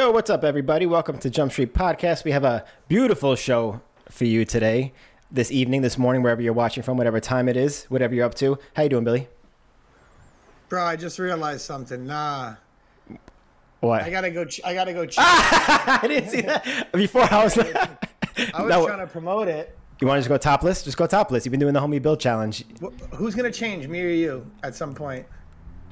Yo, what's up, everybody? Welcome to Jump Street Podcast. We have a beautiful show for you today, this evening, this morning, wherever you're watching from, whatever time it is, whatever you're up to. How you doing, Billy? Bro, I just realized something. Nah, What? I gotta go. Ch- I gotta go. Ch- I didn't see that before. I was. I was No. trying to promote it. you want to just go topless? Just go topless. You've been doing the homie build challenge. Wh- Who's gonna change, me or you, at some point?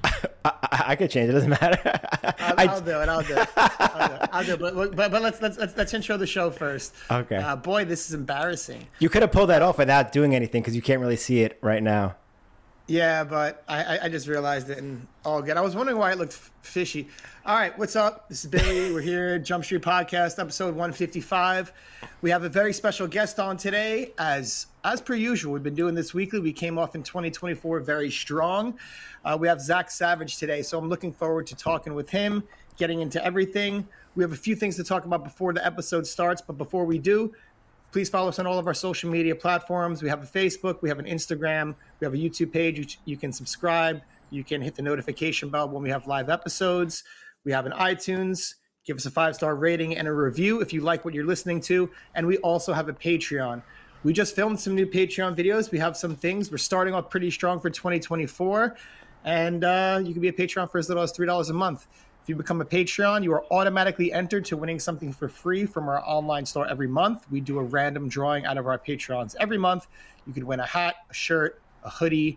I, I, I could change. It doesn't matter. I'll, I'll do it. I'll do it. I'll do it. I'll do it. But, but but let's let's let's, let's intro the show first. Okay. Uh, boy, this is embarrassing. you could have pulled that off without doing anything because you can't really see it right now. Yeah, but I, I, just realized it and all good. I was wondering why it looked fishy. All right, what's up? This is Billy. We're here, Jump Street Podcast, episode 155. We have a very special guest on today. As as per usual, we've been doing this weekly. We came off in 2024 very strong. Uh, we have Zack Savage today, so I'm looking forward to talking with him, getting into everything. We have a few things to talk about before the episode starts, but before we do, please follow us on all of our social media platforms. We have a Facebook, we have an Instagram, we have a YouTube page. You, you can subscribe, you can hit the notification bell when we have live episodes. We have an iTunes. Give us a five star rating and a review if you like what you're listening to. And we also have a Patreon. We just filmed some new Patreon videos. We have some things. We're starting off pretty strong for 2024. And uh, you can be a Patreon for as little as $3 a month. If you become a Patreon, you are automatically entered to winning something for free from our online store every month. We do a random drawing out of our Patreons every month. You could win a hat, a shirt, a hoodie,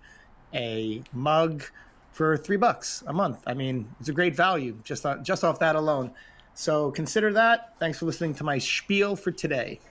a mug for three bucks a month. I mean, it's a great value just on, just off that alone. So consider that. Thanks for listening to my spiel for today.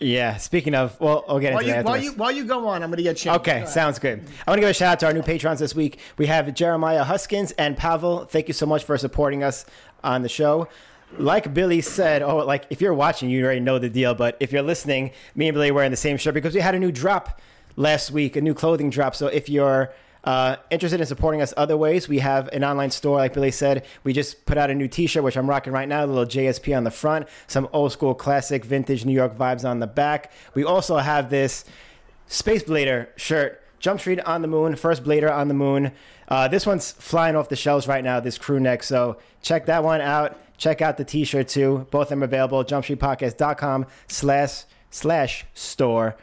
Yeah. Speaking of, well, I'll get While into you that. while you while you go on, I'm going to get changed. Okay, Go sounds good. I want to give a shout out to our new patrons this week. We have Jeremiah Huskins and Pavel. Thank you so much for supporting us on the show. Like Billy said, oh, like if you're watching, you already know the deal. But if you're listening, me and Billy are wearing the same shirt because we had a new drop last week, a new clothing drop. So if you're uh, interested in supporting us other ways, we have an online store. Like Billy said, we just put out a new T-shirt, which I'm rocking right now. A little JSP on the front, some old school classic vintage New York vibes on the back. We also have this Space Blader shirt. Jump Street on the moon, first Blader on the moon. Uh, this one's flying off the shelves right now, this crew neck. So check that one out. Check out the t-shirt too. Both of them available. JumpStreetPodcast.com slash slash store.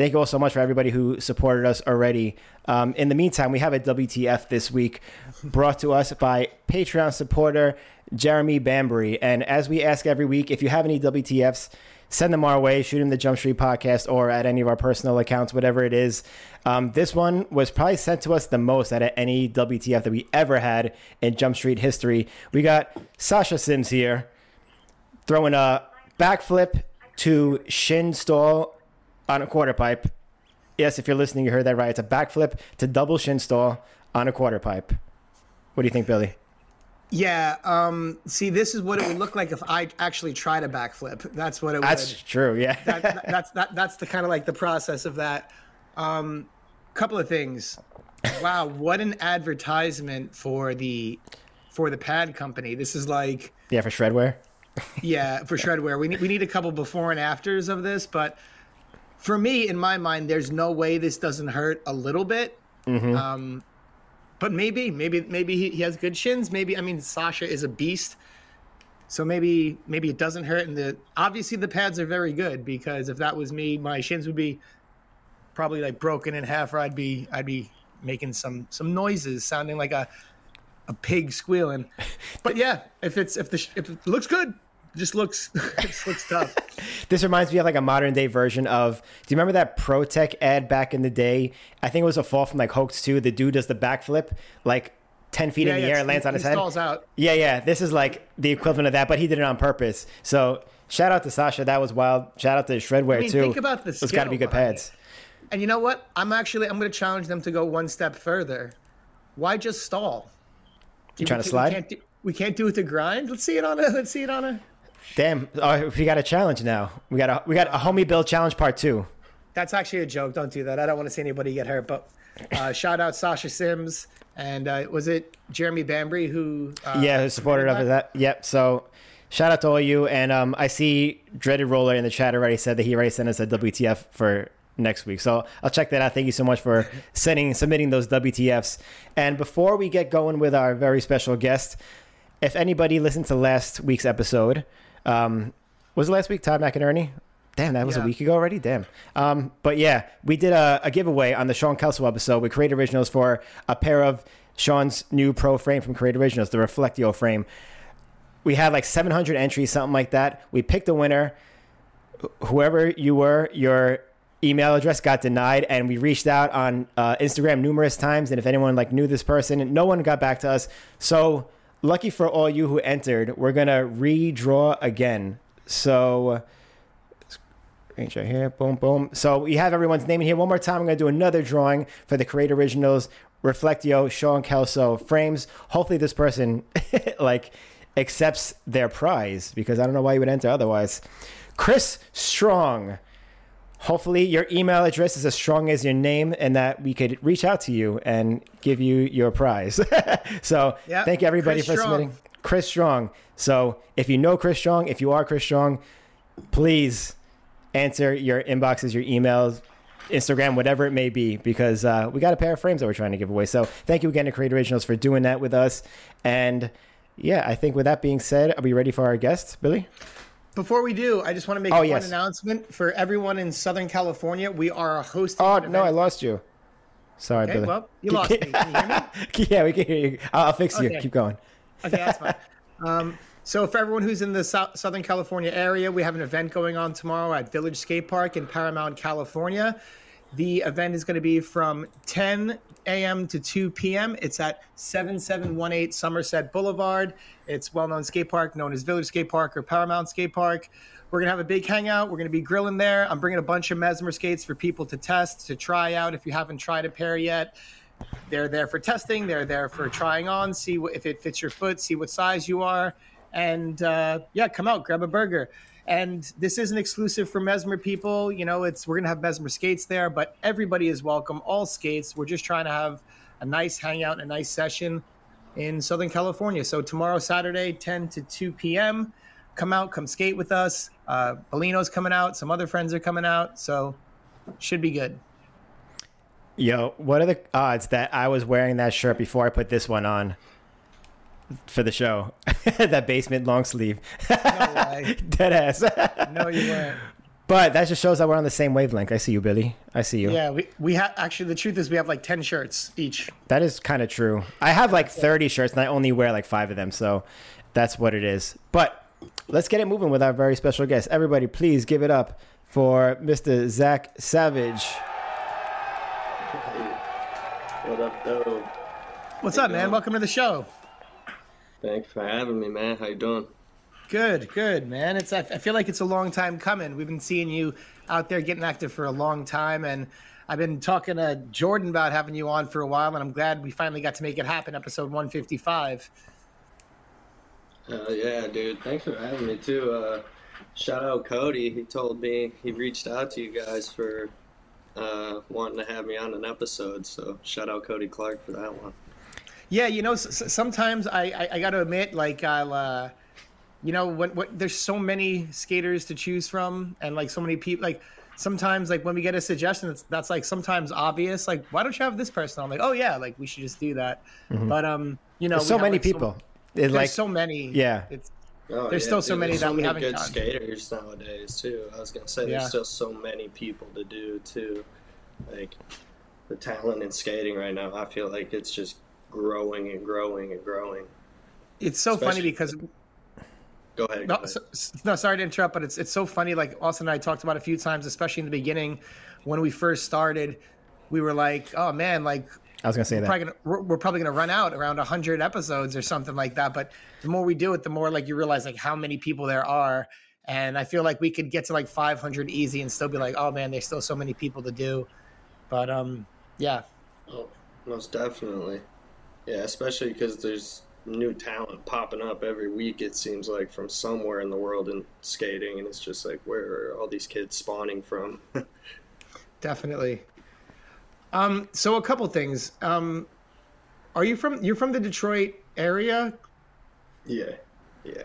Thank you all so much for everybody who supported us already. Um, in the meantime, we have a WTF this week brought to us by Patreon supporter Jeremy Bambury. And as we ask every week, if you have any WTFs, send them our way. Shoot them the Jump Street podcast or at any of our personal accounts, whatever it is. Um, this one was probably sent to us the most out of any WTF that we ever had in Jump Street history. We got Sasha Sims here throwing a backflip to shin stall on a quarter pipe. Yes, if you're listening, you heard that right. It's a backflip to double shin stall on a quarter pipe. What do you think, Billy? Yeah. Um, see, this is what it would look like if I actually tried a backflip. That's what it That's would. true. Yeah. that, that- that's that, that's the kind of like the process of that. Um, couple of things. Wow, what an advertisement for the for the pad company. This is like yeah, for shredware. yeah for shredware. We need we need a couple before and afters of this, but for me, in my mind, there's no way this doesn't hurt a little bit. Um, but maybe maybe maybe he, he has good shins. Maybe I mean Sasha is a beast. So maybe maybe it doesn't hurt, and the obviously the pads are very good because if that was me, my shins would be probably like broken in half, or I'd be I'd be making some some noises, sounding like a a pig squealing. But yeah, if it's if the sh- if it looks good, just looks just looks tough. This reminds me of like a modern day version of. Do you remember that Pro-Tec ad back in the day? I think it was a fall from like Hoax 2. The dude does the backflip like 10 feet in the air and lands on his he head. Stalls out. Yeah, yeah. This is like the equivalent of that, but he did it on purpose. So shout out to Sasha. That was wild. Shout out to Shredware I mean, too. think about this. It's got to be good pads. And you know what? I'm actually I'm going to challenge them to go one step further. Why just stall? You trying to We slide? can't do, we can't do it to grind. Let's see it on a. Let's see it on a. Damn, oh, we got a challenge now. We got a we got a homie build challenge part two. That's actually a joke. Don't do that. I don't want to see anybody get hurt. But uh, shout out Sasha Sims and uh, was it Jeremy Bambry who? Uh, yeah, who supported of that. Yep. So shout out to all of you. And um, I see Dreaded Roller in the chat already said that he already sent us a WTF for next week. So I'll check that out. Thank you so much for sending submitting those WTFs. And before we get going with our very special guest, if anybody listened to last week's episode, um, was it last week, Todd McInerney? Damn, that was a week ago already. Damn. Um, but yeah, we did a, a giveaway on the Sean Kelso episode We created Originals for a pair of Sean's new pro frame from Create Originals, the Reflectio frame. We had like 700 entries, something like that. We picked a winner. Whoever you were, your email address got denied, and we reached out on uh, Instagram numerous times. And if anyone like knew this person, no one got back to us. So lucky for all you who entered, we're gonna redraw again. So screenshot here, boom, boom. So we have everyone's name in here. One more time, I'm gonna do another drawing for the Create Originals, Reflectio, Sean Kelso frames. Hopefully, this person like accepts their prize because I don't know why you would enter otherwise. Chris Strong. Hopefully, your email address is as strong as your name, and that we could reach out to you and give you your prize. so, Yep, thank you everybody Chris for Strong. submitting. Chris Strong. So, if you know Chris Strong, if you are Chris Strong, please answer your inboxes, your emails, Instagram, whatever it may be, because uh, we got a pair of frames that we're trying to give away. So thank you again to Create Originals for doing that with us. And yeah, I think with that being said, are we ready for our guest, Billy? Before we do, I just want to make Oh, one yes. announcement for everyone in Southern California. We are hosting. Oh no, I lost you. Sorry, Okay, Billy. well, you lost me. Can you hear me? yeah, we can hear you. I'll, I'll fix you. Keep going. Okay, that's fine. Um, so for everyone who's in the Sou- Southern California area, we have an event going on tomorrow at Village Skate Park in Paramount, California. The event is going to be from 10 a.m. to 2 p.m. It's at 7718 Somerset Boulevard. It's well-known skate park known as Village Skate Park or Paramount Skate Park. We're to have a big hangout. We're to be grilling there. I'm bringing a bunch of Mesmer skates for people to test, to try out. If you haven't tried a pair yet they're there for testing. They're there for trying on. See if it fits your foot see what size you are. And uh, yeah come out grab a burger. And this isn't exclusive for mesmer people. You know it's we're gonna have mesmer skates there but everybody is welcome. All skates we're just trying to have a nice hangout a nice session in southern california so tomorrow saturday 10 to 2 p.m come out come skate with us uh coming out some other friends are coming out so should be good Yo, what are the odds that I was wearing that shirt before I put this one on for the show? that basement long sleeve. way. Dead ass. no you weren't but that just shows that we're on the same wavelength. I see you, Billy. I see you. Yeah, we, we have actually the truth is we have like 10 shirts each. That is kind of true. I have like 30 shirts and I only wear like five of them. So that's what it is. But let's get it moving with our very special guest. Everybody, please give it up for Mr. Zack Savage. What up, though? What's up, man? Welcome to the show. Thanks for having me, man. How you doing? Good, good, man. It's I feel like it's a long time coming. We've been seeing you out there getting active for a long time and I've been talking to Jordan about having you on for a while and I'm glad we finally got to make it happen episode 155. Uh, yeah, dude. Thanks for having me too. Uh, shout out Cody. He told me he reached out to you guys for uh, wanting to have me on an episode. So shout out Cody Clark for that one. Yeah, you know, sometimes I, I, I got to admit, like, I'll, uh, you know, when, when there's so many skaters to choose from, and like so many people, like sometimes, like when we get a suggestion, that's, that's like sometimes obvious. Like, why don't you have this person? I'm like, oh yeah, like we should just do that. But um, you know, so have, many like, people. It's there's like, so many. Yeah. It's Oh, There's still so many there's that we many haven't good done. skaters nowadays too. I was gonna say Yeah. there's still so many people to do too. Like the talent in skating right now, I feel like it's just growing and growing and growing. it's so funny because Go ahead. Go No, ahead. so, no, sorry to interrupt, but it's it's so funny. Like Austin and I talked about a few times, especially in the beginning when we first started. We were like, "Oh man, like I was going to say that. probably gonna, we're, we're probably gonna run out around hundred episodes or something like that." But the more we do it, the more like you realize like how many people there are. And I feel like we could get to like 500 easy and still be like, "Oh man, there's still so many people to do." But um, yeah, Oh, most definitely. Yeah, especially because there's new talent popping up every week. It seems like from somewhere in the world in skating, and it's just like where are all these kids spawning from? definitely. Um, so a couple things. Um, are you from you're from the Detroit area? yeah, yeah.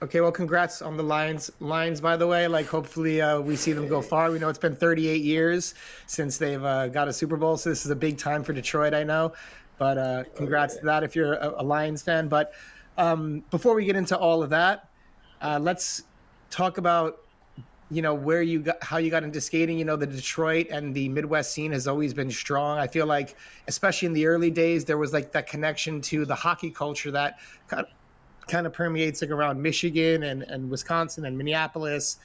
Okay, well, congrats on the Lions. Lions, by the way, like hopefully uh, we see them go far. We know it's been 38 years since they've uh, got a Super Bowl, so this is a big time for Detroit. I know, but uh, congrats to that if you're a, a Lions fan. But um, before we get into all of that, uh, let's talk about you know where you got how you got into skating. You know the detroit and the midwest scene has always been strong. I feel like especially in the early days there was like that connection to the hockey culture that kind of, kind of permeates like around michigan and, and wisconsin and minneapolis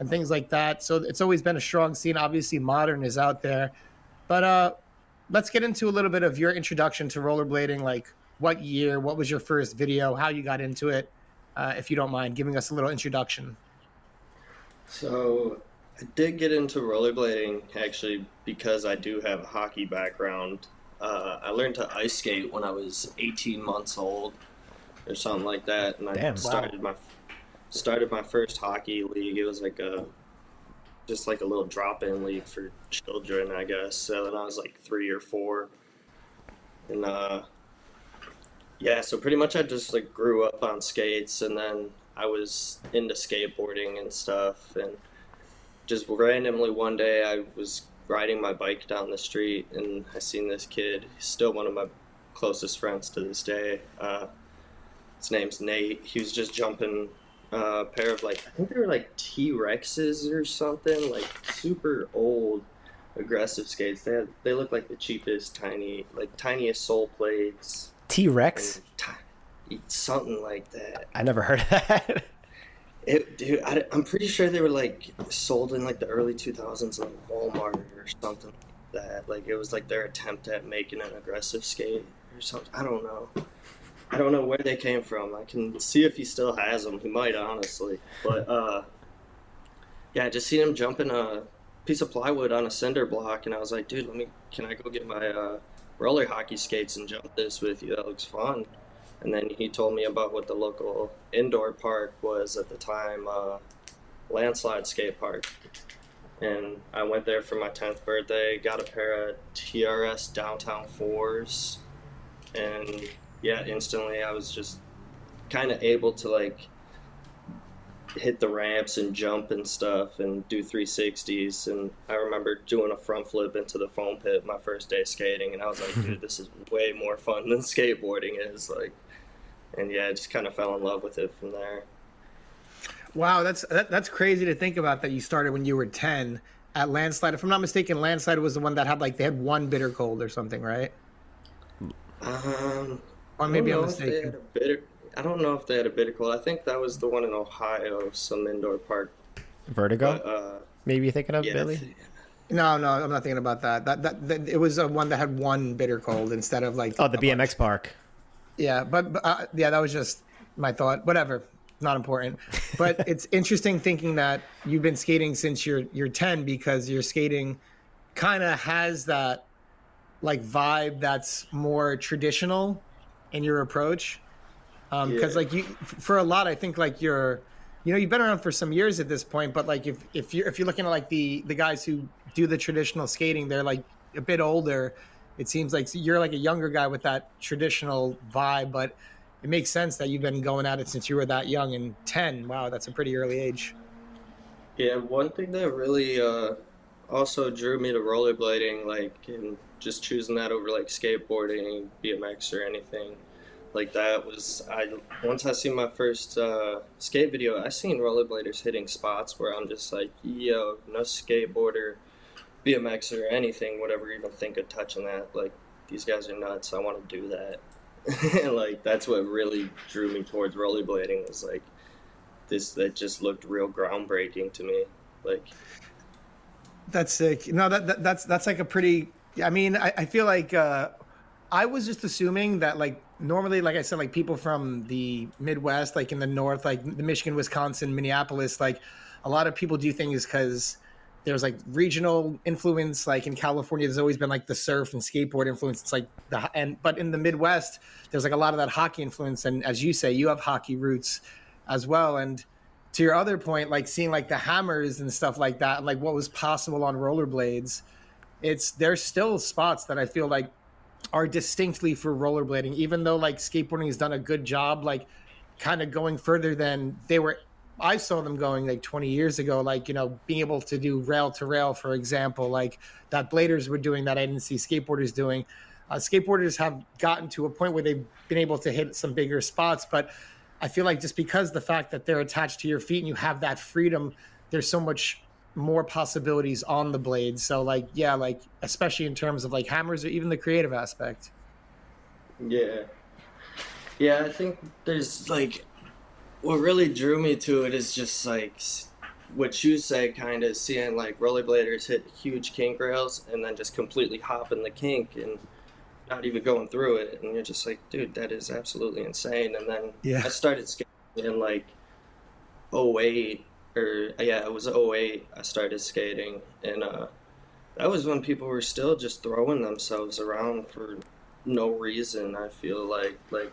and things like that. So it's always been a strong scene. Obviously modern is out there. But uh let's get into a little bit of your introduction to rollerblading like what year what was your first video how you got into it uh, if you don't mind giving us a little introduction So I did get into rollerblading actually because I do have a hockey background. Uh, I learned to ice skate when I was 18 months old or something like that, and I Damn, wow. started my started my first hockey league. It was like a just like a little drop-in league for children, I guess. So then I was like three or four, and uh, yeah, so pretty much I just like grew up on skates, and then I was into skateboarding and stuff, and just randomly one day I was riding my bike down the street, and I seen this kid. He's still one of my closest friends to this day. Uh, his name's Nate. He was just jumping uh, a pair of like I think they were like T Rexes or something, like super old aggressive skates. They had, they look like the cheapest tiny like tiniest sole plates T-Rex? and ti- something like that. I never heard of that. It, dude, I, am pretty sure they were like sold in like the early 2000s in Walmart or something like that. Like it was like their attempt at making an aggressive skate or something. I don't know. I don't know where they came from. I can see if he still has them. He might honestly, but uh, yeah, I just seen him jumping a piece of plywood on a cinder block, and I was like, dude, let me. Can I go get my uh, roller hockey skates and jump this with you? That looks fun. And then he told me about what the local indoor park was at the time, uh, Landslide Skate Park. And I went there for my 10th birthday, got a pair of TRS Downtown 4s, and yeah, instantly I was just kind of able to like hit the ramps and jump and stuff and do 360s. And I remember doing a front flip into the foam pit my first day skating, and I was like, dude, this is way more fun than skateboarding is. Like, and yeah, I just kind of fell in love with it from there. Wow, that's that, that's crazy to think about that you started when you were 10 at Landslide. If I'm not mistaken, Landslide was the one that had like they had one bitter cold or something, right? Um, Or maybe I I'm don't know if they mistaken. had a bitter. I don't know if they had a bitter cold. I think that was the one in Ohio, some indoor park. Vertigo? But, uh, Maybe you're thinking of yeah, Billy? No, no, I'm not thinking about that. That that, that it was a one that had one bitter cold instead of like Oh, the a bunch. BMX park. Yeah, but, but uh, yeah, that was just my thought. Whatever, not important. But it's interesting thinking that you've been skating since you're you're 10 because your skating kind of has that like vibe that's more traditional in your approach. Um, because Yeah. like you, for a lot, I think like you're, you know, you've been around for some years at this point. But like if if you're if you're looking at like the the guys who do the traditional skating, they're like a bit older. It seems like you're like a younger guy with that traditional vibe, but it makes sense that you've been going at it since you were that young and 10. Wow, that's a pretty early age. Yeah, one thing that really uh, also drew me to rollerblading, like, and just choosing that over like skateboarding, BMX, or anything like that was I. Once I seen my first uh, skate video, I seen rollerbladers hitting spots where I'm just like, yo, no skateboarder, BMX, or anything would ever even think of touching that. Like, these guys are nuts. I want to do that. and like that's what really drew me towards rollerblading was like this that just looked real groundbreaking to me. Like, That's sick. No, that, that that's that's like a pretty. I mean, I, I feel like uh, I was just assuming that like normally, like I said, like people from the Midwest, like in the North, like the Michigan, Wisconsin, Minneapolis, like a lot of people do things because there's like regional influence. Like in California, there's always been like the surf and skateboard influence. It's like the and but in the Midwest, there's like a lot of that hockey influence. And as you say, you have hockey roots as well. And to your other point, like seeing like the hammers and stuff like that, like what was possible on rollerblades, it's there's still spots that I feel like are distinctly for rollerblading, even though like skateboarding has done a good job, like kind of going further than they were. I saw them going like 20 years ago, like you know, being able to do rail to rail, for example, like that bladers were doing that I didn't see skateboarders doing. Uh, skateboarders have gotten to a point where they've been able to hit some bigger spots, but I feel like just because the fact that they're attached to your feet and you have that freedom, there's so much more possibilities on the blade. So like yeah, like especially in terms of like hammers or even the creative aspect. Yeah. Yeah, I think there's like what really drew me to it is just like what you said, kind of seeing like rollerbladers hit huge kink rails and then just completely hop in the kink and not even going through it, and you're just like, dude, that is absolutely insane. And then yeah. I started skating in like 08 or yeah, it was 08 I started skating and uh that was when people were still just throwing themselves around for no reason, I feel like like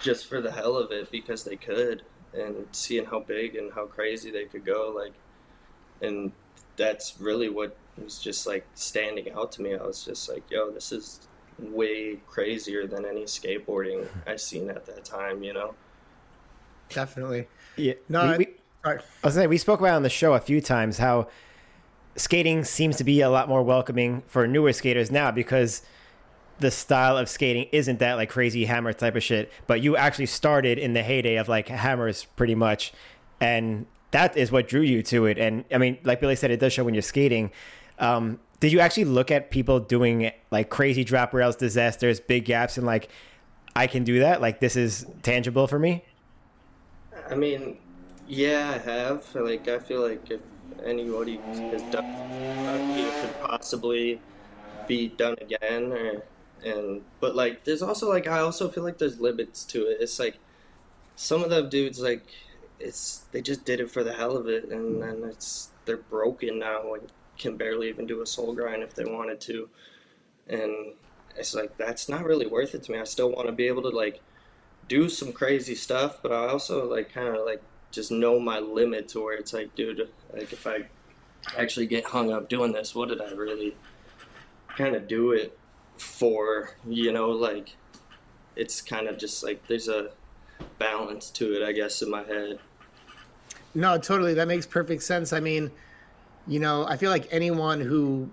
just for the hell of it because they could and seeing how big and how crazy they could go like and that's really what was just like standing out to me. I was just like, yo, this is way crazier than any skateboarding I've seen at that time, you know? Definitely. Yeah. No, we, we, I was saying we spoke about on the show a few times how skating seems to be a lot more welcoming for newer skaters now because the style of skating isn't that like crazy hammer type of shit. But you actually started in the heyday of like hammers pretty much. And that is what drew you to it. And I mean, like Billy said, it does show when you're skating. Um, did you actually look at people doing like crazy drop rails, disasters, big gaps, and like, I can do that? Like, this is tangible for me? I mean, yeah, I have. Like, I feel like if anybody has done it could possibly be done again or and but like there's also like I also feel like there's limits to it. It's like some of the dudes like it's they just did it for the hell of it and then it's they're broken now and can barely even do a soul grind if they wanted to. And it's like that's not really worth it to me. I still want to be able to like do some crazy stuff, but I also like kind of like just know my limit to where it's like, dude, like if I actually get hung up doing this, what did I really kind of do it for? You know, like it's kind of just like there's a balance to it, I guess, in my head. No, totally. That makes perfect sense. I mean, you know, I feel like anyone who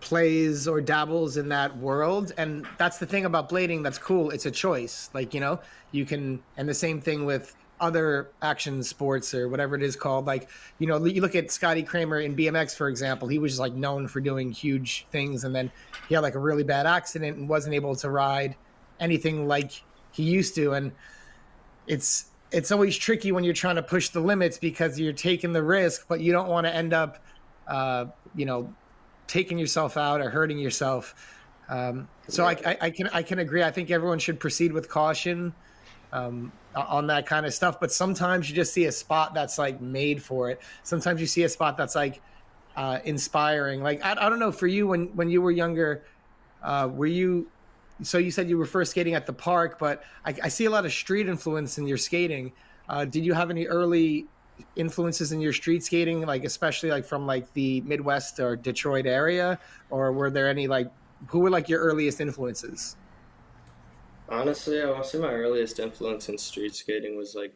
plays or dabbles in that world and that's the thing about blading that's cool it's a choice like you know you can and the same thing with other action sports or whatever it is called. Like, you know, you look at Scotty Cranmer in BMX, for example, he was just like known for doing huge things. And then he had like a really bad accident and wasn't able to ride anything like he used to. And it's, it's always tricky when you're trying to push the limits because you're taking the risk, but you don't want to end up, uh, you know, taking yourself out or hurting yourself. Um, so I, I, I, can I can agree. I think everyone should proceed with caution. Um, on that kind of stuff. But sometimes you just see a spot that's like made for it. Sometimes you see a spot that's like uh, inspiring. Like I, I don't know for you when when you were younger, uh, were you? So you said you were first skating at the park, but I, I see a lot of street influence in your skating. Uh, did you have any early influences in your street skating, like especially like from like the Midwest or Detroit area, or were there any like who were like your earliest influences? Honestly, I want to say my earliest influence in street skating was like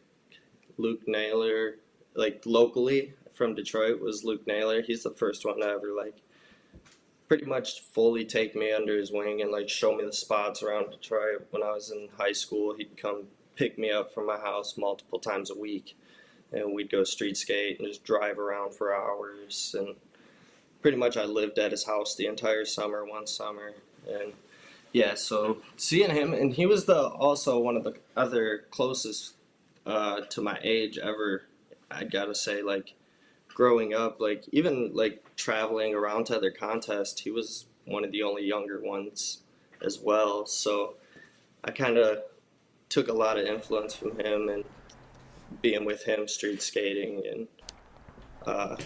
Luke Naylor, like locally from Detroit was Luke Naylor. He's the first one to ever like pretty much fully take me under his wing and like show me the spots around Detroit. When I was in high school, he'd come pick me up from my house multiple times a week, and we'd go street skate and just drive around for hours. And pretty much, I lived at his house the entire summer, one summer, and yeah, so seeing him, and he was the also one of the other closest uh, to my age ever. I gotta say, like growing up, like even like traveling around to other contests, he was one of the only younger ones as well. So I kind of took a lot of influence from him and being with him street skating and uh,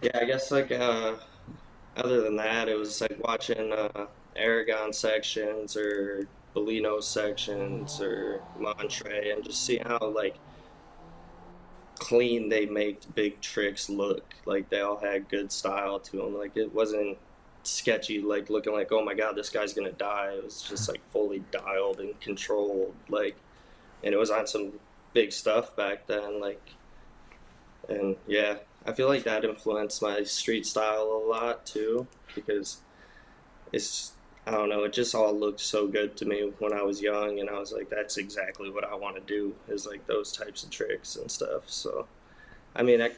yeah, I guess like uh, other than that, it was like watching uh, Aragon sections or Bellino sections or Montre and just seeing how like clean they make big tricks look. Like they all had good style to them. Like it wasn't sketchy, like looking like oh my god, this guy's gonna die. It was just like fully dialed and controlled. Like, and it was on some big stuff back then. Like, and yeah, I feel like that influenced my street style a lot too, because it's I don't know, it just all looked so good to me when I was young, and I was like, that's exactly what I want to do is like those types of tricks and stuff. So, I mean, I,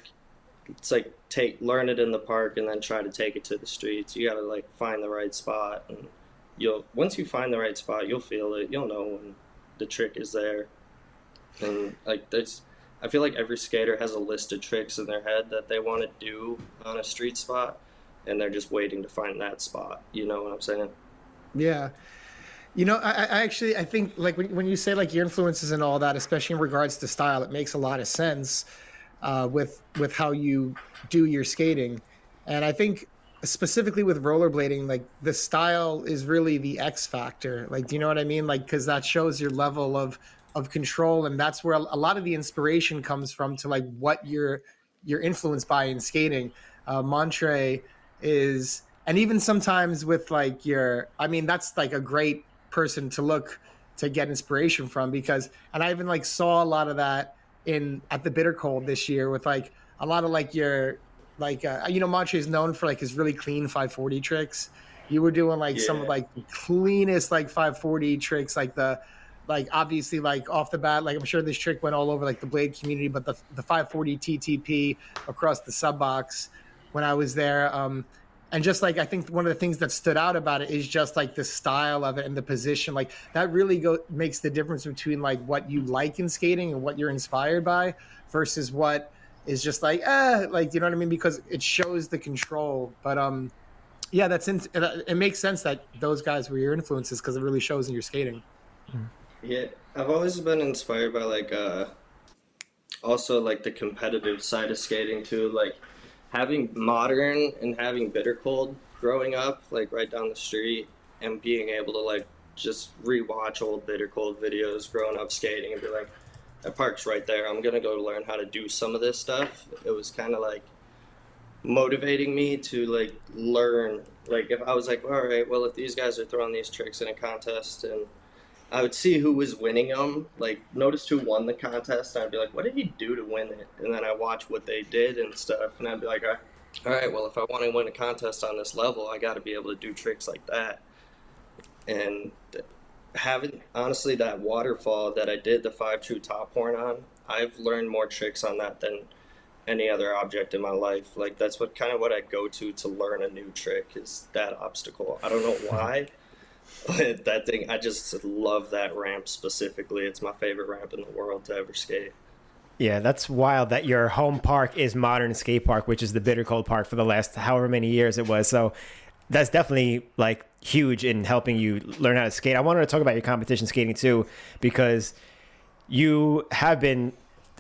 it's like take learn it in the park and then try to take it to the streets. You got to like find the right spot, and you'll once you find the right spot, you'll feel it. You'll know when the trick is there, and like there's. I feel like every skater has a list of tricks in their head that they want to do on a street spot, and they're just waiting to find that spot. You know what I'm saying? Yeah. You know, I, I actually I think like when, when you say like your influences and all that, especially in regards to style, it makes a lot of sense uh, with with how you do your skating, and I think specifically with rollerblading, like the style is really the X factor. Like, do you know what I mean? Like, because that shows your level of of control, and that's where a lot of the inspiration comes from to like what you're you're influenced by in skating. Uh, Montre is and even sometimes with like your i mean that's like a great person to look to get inspiration from because and i even like saw a lot of that in at the bitter cold this year with like a lot of like your like uh, you know Montre is known for like his really clean 540 tricks you were doing like yeah. some of like the cleanest like 540 tricks like the like obviously like off the bat like i'm sure this trick went all over like the blade community but the the 540 ttp across the sub box when i was there um and just like I think one of the things that stood out about it is just like the style of it and the position. Like that really go makes the difference between like what you like in skating and what you're inspired by versus what is just like eh, like you know what I mean because it shows the control. But um, yeah, that's in, it makes sense that those guys were your influences because it really shows in your skating. Yeah, I've always been inspired by like uh, also like the competitive side of skating too, like having modern and having bitter cold growing up like right down the street and being able to like just rewatch old bitter cold videos growing up skating and be like that park's right there. I'm gonna go learn how to do some of this stuff. It was kind of like motivating me to like learn. Like if i was like all right well if these guys are throwing these tricks in a contest and I would see who was winning them, like noticed who won the contest, and I'd be like, "What did he do to win it?" And then I watch what they did and stuff, and I'd be like, "All right, well, if I want to win a contest on this level, I got to be able to do tricks like that." And having honestly that waterfall that I did the five true top horn on, I've learned more tricks on that than any other object in my life. Like that's what kind of what I go to to learn a new trick is that obstacle. I don't know hmm. why. That thing, I just love that ramp specifically. It's my favorite ramp in the world to ever skate. Yeah, that's wild that your home park is Modern Skate Park, which is the Bitter Cold Park for the last however many years it was. So that's definitely like huge in helping you learn how to skate. I wanted to talk about your competition skating too, because you have been,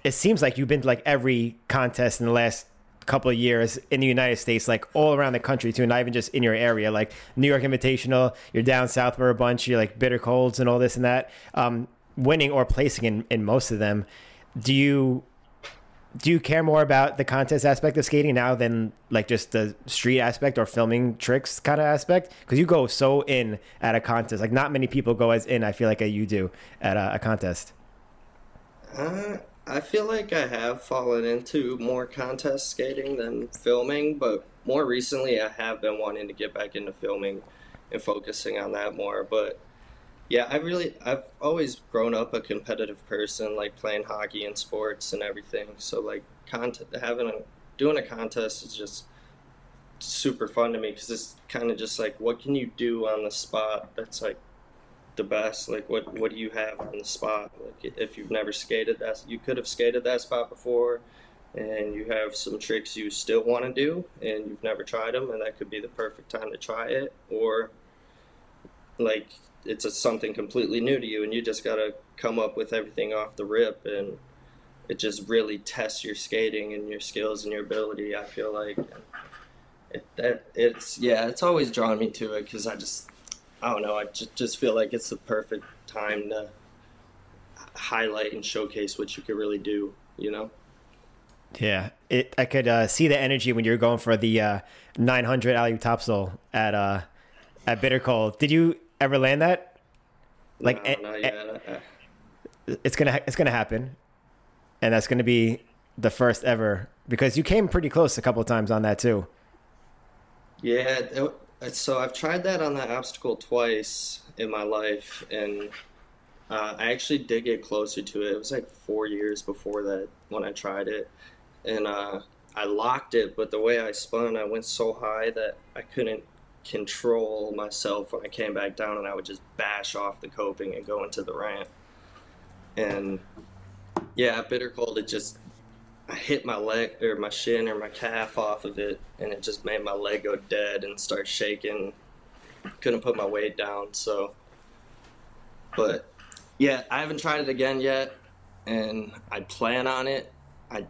it seems like you've been to like every contest in the last couple of years in the United States, like all around the country too, not even just in your area, like New York Invitational, you're down south for a bunch, you're like bitter colds and all this and that, um, winning or placing in, in most of them. Do you do you care more about the contest aspect of skating now than like just the street aspect or filming tricks kind of aspect? Because you go so in at a contest, like not many people go as in. I feel like you do at a, a contest. Uh, I feel like I have fallen into more contest skating than filming, but more recently I have been wanting to get back into filming and focusing on that more. But yeah, I really I've always grown up a competitive person, like playing hockey and sports and everything. So like having a doing a contest is just super fun to me because it's kind of just like what can you do on the spot that's like the best? Like, what what do you have on the spot? Like, if you've never skated that, you could have skated that spot before, and you have some tricks you still want to do, and you've never tried them, and that could be the perfect time to try it. Or, like, it's a, something completely new to you, and you just gotta come up with everything off the rip, and it just really tests your skating and your skills and your ability. I feel like. It, that it's yeah, it's always drawn me to it because I just I don't know. I just, just feel like it's the perfect time to highlight and showcase what you could really do. You know. Yeah, it. I could uh, see the energy when you're going for the uh, 900 alley topsoul at uh, at Bitter Cold. Did you ever land that? Like, no, not yet. it's gonna it's gonna happen, and that's gonna be the first ever because you came pretty close a couple of times on that too. Yeah, so I've tried that on that obstacle twice in my life, and uh, I actually did get closer to it. It was like four years before that when I tried it, and uh, I locked it. But the way I spun, I went so high that I couldn't control myself when I came back down, and I would just bash off the coping and go into the ramp. And yeah, bitter cold. It just I hit my leg or my shin or my calf off of it, and it just made my leg go dead and start shaking. Couldn't put my weight down, so. But yeah, I haven't tried it again yet, and I plan on it. I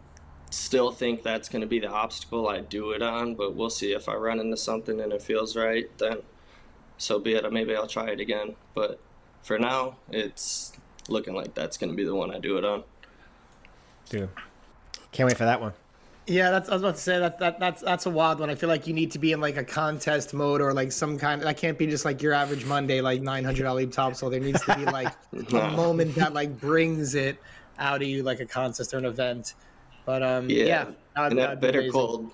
still think that's going to be the obstacle I do it on, but we'll see if I run into something and it feels right. Then, so be it. Maybe I'll try it again. But for now, it's looking like that's going to be the one I do it on. Dude, can't wait for that one. Yeah, that's I was about to say that that that's that's a wild one. I feel like you need to be in like a contest mode or like some kind. That can't be just like your average Monday, like 900 leap top. So there needs to be like a moment that like brings it out of you, like a contest or an event. But um, yeah, yeah that, and at bitter cold,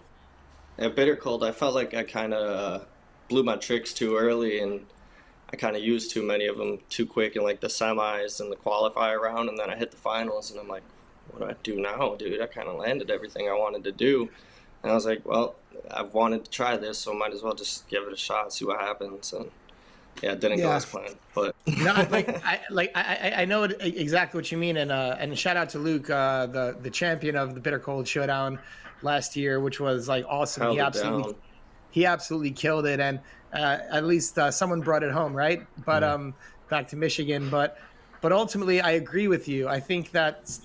at bitter cold, I felt like I kind of uh, blew my tricks too early, and I kind of used too many of them too quick in like the semis and the qualifier round, and then I hit the finals, and I'm like, what do I do now, dude? I kind of landed everything I wanted to do. And I was like, well, I've wanted to try this, so might as well just give it a shot, see what happens. And yeah, it didn't yeah. go as planned, but no, like I like I, I know exactly what you mean, and uh, and shout out to Luke, uh, the the champion of the Bitter Cold Showdown last year, which was like awesome. Held he absolutely he absolutely killed it, and uh, at least uh, someone brought it home, right? But yeah. um, back to Michigan, but but ultimately, I agree with you. I think that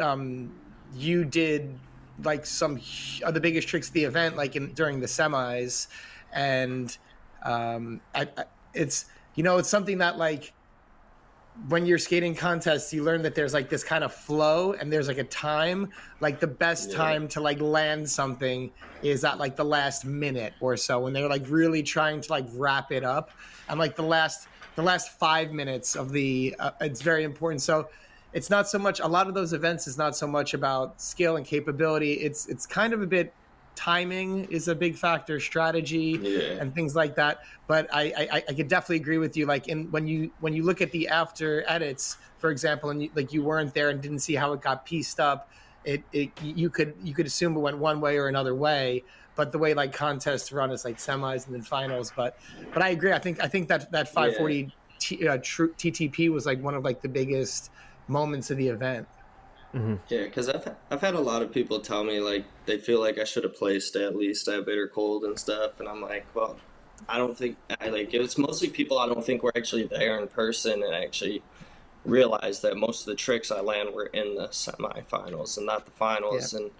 um, you did like some of the biggest tricks of the event, like in during the semis, and um, I, I, it's you know it's something that like when you're skating contests you learn that there's like this kind of flow and there's like a time. Like the best yeah. time to like land something is at like the last minute or so when they're like really trying to like wrap it up. And like the last the last five minutes of the uh, it's very important. So it's not so much a lot of those events is not so much about skill and capability. It's it's kind of a bit timing is a big factor strategy yeah. and things like that. But I, I i could definitely agree with you like in when you when you look at the after edits for example and you, like you weren't there and didn't see how it got pieced up it, it you could you could assume it went one way or another way. But the way like contests run is like semis and then finals. But but i agree. I think i think that that 540 yeah. T, uh, tr- ttp was like one of like the biggest moments of the event. Mm-hmm. Yeah, because I've I've had a lot of people tell me like they feel like I should have placed at least at bitter cold and stuff, and I'm like, well, I don't think I like it's mostly people I don't think were actually there in person and actually realized that most of the tricks I land were in the semifinals and not the finals, yeah. and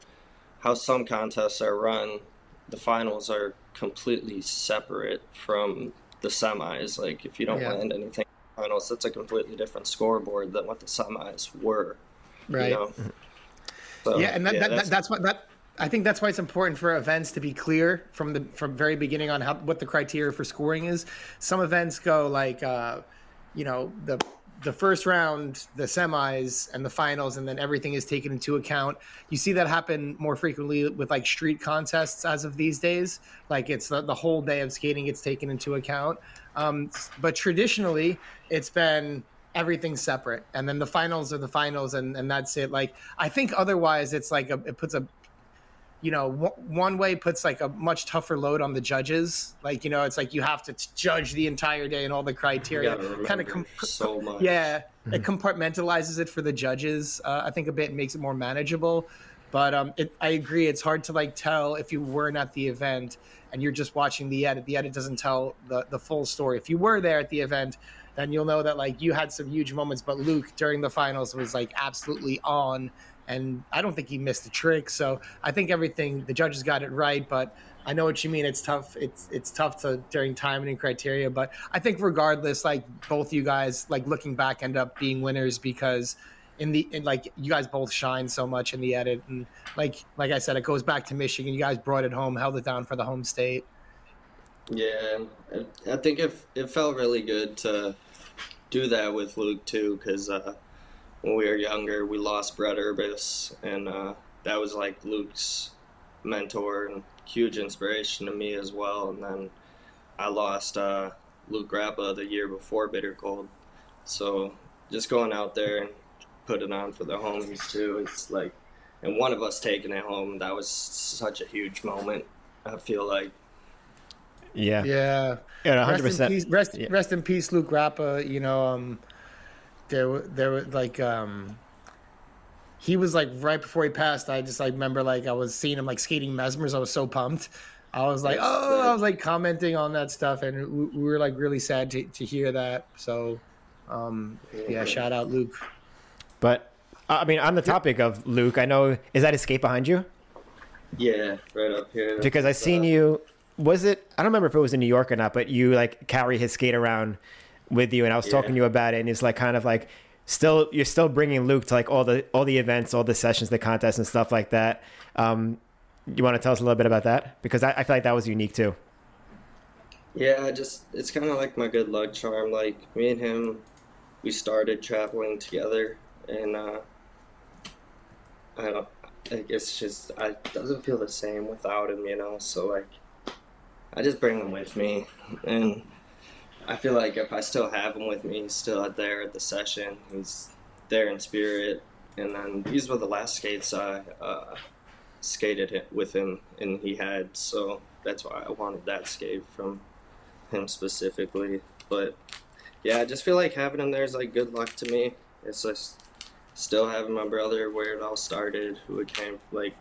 how some contests are run, the finals are completely separate from the semis. Like if you don't yeah. land anything finals, it's a completely different scoreboard than what the semis were. Right. You know? so, yeah, and that, yeah, that, that's, that's what that. I think that's why it's important for events to be clear from the from very beginning on how what the criteria for scoring is. Some events go like, uh, you know, the the first round, the semis, and the finals, and then everything is taken into account. You see that happen more frequently with like street contests as of these days. Like it's the, the whole day of skating gets taken into account. Um, but traditionally, it's been everything separate, and then the finals are the finals, and and that's it. Like I think otherwise, it's like a, it puts a you know, w- one way puts like a much tougher load on the judges. Like, you know, it's like you have to t- judge the entire day and all the criteria. Kind of, comp- so much. Yeah, mm-hmm. it compartmentalizes it for the judges. Uh, I think a bit makes it more manageable. But um, it, I agree, it's hard to like tell if you weren't at the event and you're just watching the edit. The edit doesn't tell the the full story. If you were there at the event, then you'll know that like you had some huge moments. But Luke during the finals was like absolutely on, and I don't think he missed a trick. So I think everything the judges got it right. But I know what you mean. It's tough. It's it's tough to during timing and criteria. But I think regardless, like both you guys, like looking back, end up being winners because in the in like you guys both shine so much in the edit and like like I said, it goes back to Michigan. You guys brought it home, held it down for the home state. Yeah, I think it it felt really good to do that with Luke too, because uh, when we were younger, we lost Brett Urbis, and uh, that was like Luke's mentor and huge inspiration to me as well. And then I lost uh, Luke Grappa the year before Bitter Cold. So just going out there and putting on for the homies too. It's like, and one of us taking it home. That was such a huge moment. I feel like. Yeah. Yeah. Yeah. Rest Hundred in percent. peace. Rest, Yeah. rest in peace, Luke Rappa. You know, um, there, were- there were like, um, he was like right before he passed. I just like remember like I was seeing him like skating mesmers. I was so pumped. I was like, That's oh, good. I was like commenting on that stuff, and we, we were like really sad to, to hear that. So, um, yeah, shout out Luke. But uh, I mean, on the topic of Luke, I know is that escape behind you? Yeah, right up here. Because I seen Uh, you. Was it? I don't remember if it was in New York or not, but you like carry his skate around with you, and I was talking to you about it, and it's like kind of like still you're still bringing Luke to like all the all the events, all the sessions, the contests, and stuff like that. Um, you want to tell us a little bit about that because I, I feel like that was unique too. Yeah, just it's kind of like my good luck charm. Like me and him, we started traveling together, and uh, I don't. I guess just I it doesn't feel the same without him, you know. So like, I just bring him with me, and I feel like if I still have him with me, he's still out there at the session. He's there in spirit, and then these were the last skates I uh, skated with him, and he had. So that's why I wanted that skate from him specifically. But yeah, I just feel like having him there is like good luck to me. It's just still having my brother where it all started, who it came like.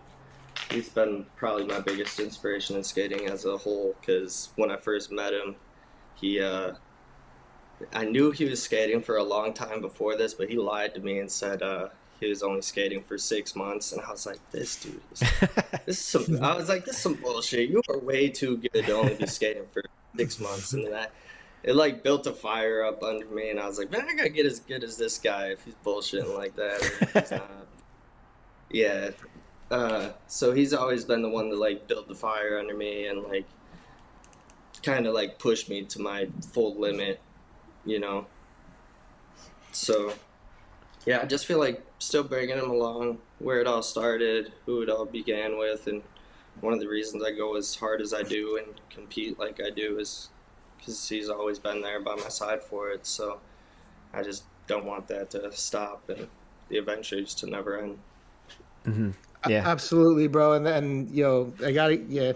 He's been probably my biggest inspiration in skating as a whole. Because when I first met him, he uh, I knew he was skating for a long time before this, but he lied to me and said uh, he was only skating for six months, and I was like, "This dude, is, this is some." I was like, "This is some bullshit. You are way too good to only be skating for six months." And that it like built a fire up under me, and I was like, "Man, I gotta get as good as this guy if he's bullshitting like that." or if he's not." yeah. Uh, so he's always been the one to like build the fire under me and like kind of like pushed me to my full limit, you know. So, yeah, I just feel like still bringing him along where it all started, who it all began with, and one of the reasons I go as hard as I do and compete like I do is because he's always been there by my side for it. So, I just don't want that to stop and the adventures to never end. Mm-hmm. Yeah. Absolutely, bro. And then, yo, I got to, yeah,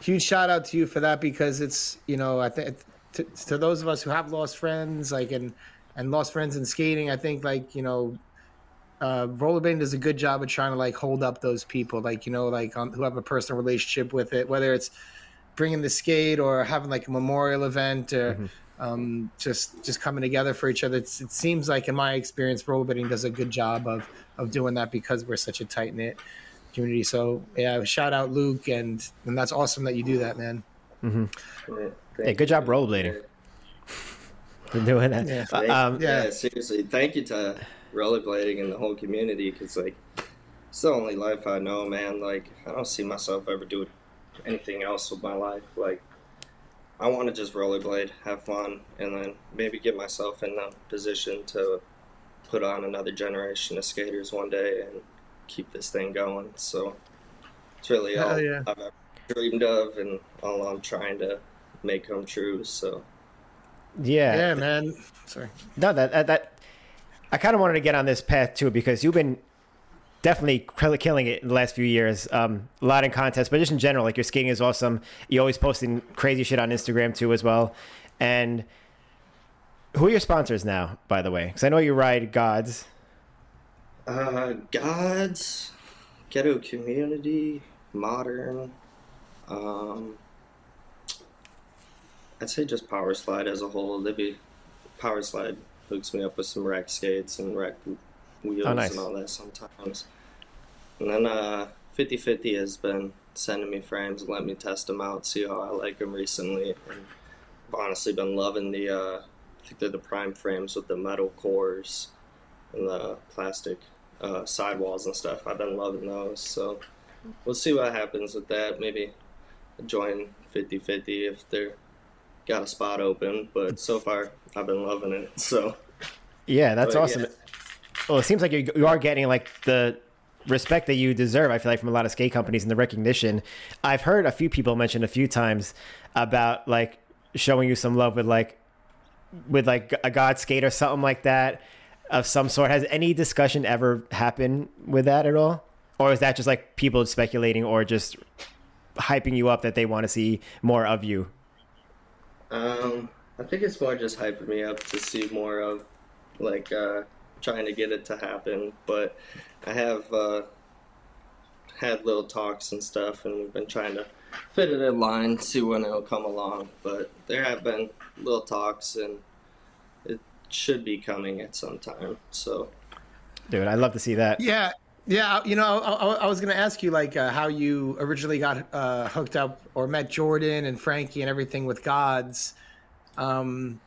huge shout out to you for that because it's, you know, I think to, to those of us who have lost friends, like, and, and lost friends in skating, I think, like, you know, uh, rollerblading does a good job of trying to, like, hold up those people, like, you know, like, um, who have a personal relationship with it, whether it's bringing the skate or having, like, a memorial event or, um, just just coming together for each other. It's, it seems like, in my experience, rollerblading does a good job of of doing that because we're such a tight knit community. So yeah, shout out Luke, and and that's awesome that you do that, man. Yeah, Hey, good job rollerblading. For doing that. Yeah. Uh, Thank- um, Yeah. yeah. seriously. Thank you to rollerblading and the whole community because, like, it's the only life I know, man. Like, I don't see myself ever doing anything else with my life. Like, I want to just rollerblade, have fun, and then maybe get myself in the position to put on another generation of skaters one day and keep this thing going. So, it's really Hell all yeah. I've ever dreamed of and all I'm trying to make come true. So, yeah. Yeah, man. Sorry. No, that that, that I kind of wanted to get on this path too because you've been definitely killing it in the last few years. Um, a lot in contests, but just in general, like your skating is awesome. You're always posting crazy shit on Instagram too, as well. And who are your sponsors now, by the way? Because I know you ride Gawds. Uh, Gawds, ghetto community, modern. Um, I'd say just Powerslide as a whole. They'd Powerslide hooks me up with some rack skates and rack wheels Oh, nice. and all that sometimes. And then uh, 50-50 has been sending me frames and let me test them out, see how I like them recently. And I've honestly been loving the. Uh, I think they're the prime frames with the metal cores and the plastic uh, sidewalls and stuff. I've been loving those. So we'll see what happens with that. Maybe join 50 50 if they're got a spot open. But so far, I've been loving it. So Yeah, that's But, awesome. yeah. Well, it seems like you, you are getting like the respect that you deserve. I feel like from a lot of skate companies and the recognition. I've heard a few people mention a few times about like showing you some love with like with like a god skate or something like that of some sort. Has any discussion ever happened with that at all? Or is that just like people speculating or just hyping you up that they want to see more of you? Um, I think it's more just hyping me up to see more of, like, uh, trying to get it to happen. But I have uh, had little talks and stuff, and we've been trying to fit it in line, see when it'll come along. But there have been little talks, and it should be coming at some time. So, dude, I'd love to see that. Yeah, yeah. You know, I, I was going to ask you like uh, how you originally got uh, hooked up or met Jordan and Frankie and everything with Gawds. Um,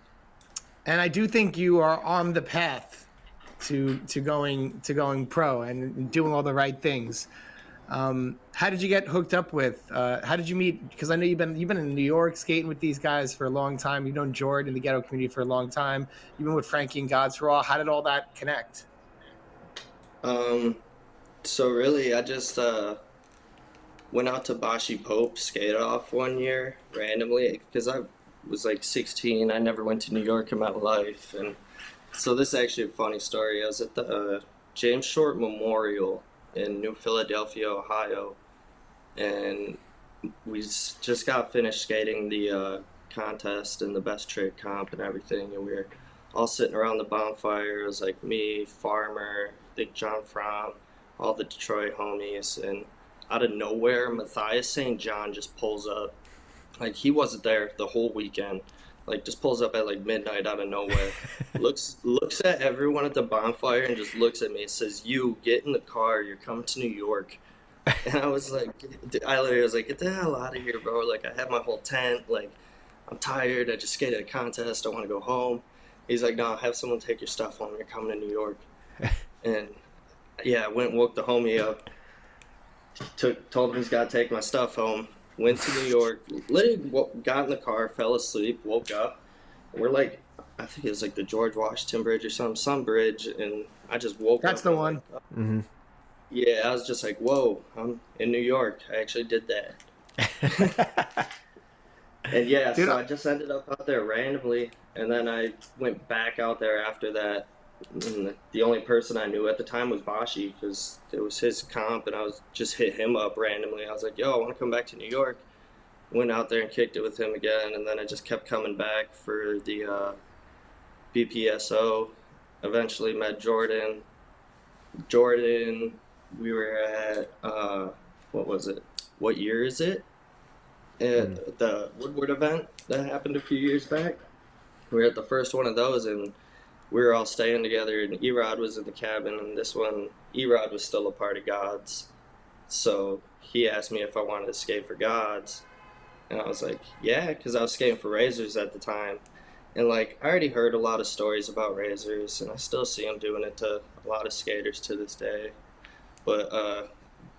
and I do think you are on the path to to going to going pro and doing all the right things. Um, how did you get hooked up with? Uh, how did you meet? Because I know you've been you've been in New York skating with these guys for a long time. You've known Jordan in the ghetto community for a long time. You've been with Frankie and Gawds all. How did all that connect? Um, so really, I just uh, went out to Bashi Pope skate off one year randomly because I was like 16. I never went to New York in my life, and so this is actually a funny story. I was at the uh, James Short Memorial in New Philadelphia, Ohio, and we just got finished skating the uh, contest and the best trick comp and everything, and we were all sitting around the bonfire. It was like me, Farmer, I think John Fromm, all the Detroit homies, and out of nowhere, Matthias St. John just pulls up. Like he wasn't there the whole weekend. Like just pulls up at like midnight out of nowhere. looks looks at everyone at the bonfire and just looks at me and says, "You get in the car. You're coming to New York." And I was like, I literally was like, "Get the hell out of here, bro!" Like I have my whole tent. Like I'm tired. I just skated a contest. I want to go home. He's like, "No, have someone take your stuff home. You're coming to New York." and yeah, I went and woke the homie up. Took told him he's got to take my stuff home. Went to New York. Literally got in the car, fell asleep, woke up. We're like, I think it was like the George Washington Bridge or some some bridge, and I just woke That's up. That's the one. Like, oh. mm-hmm. Yeah, I was just like, whoa, I'm in New York. I actually did that. and yeah, Dude, so I just ended up out there randomly, and then I went back out there after that and the only person I knew at the time was Bashi because it was his comp, and I was just hit him up randomly. I was like, "Yo, I want to come back to New York." Went out there and kicked it with him again, and then I just kept coming back for the uh, BPSO. Eventually met Jordan. Jordan, we were at uh, what was it? What year is it? At mm. the Woodward event that happened a few years back. We were at the first one of those, and we were all staying together, and Erod was in the cabin, and this one, Erod was still a part of Gawds. So he asked me if I wanted to skate for Gawds. And I was like, yeah, because I was skating for Razors at the time. And like, I already heard a lot of stories about Razors, and I still see them doing it to a lot of skaters to this day. But uh,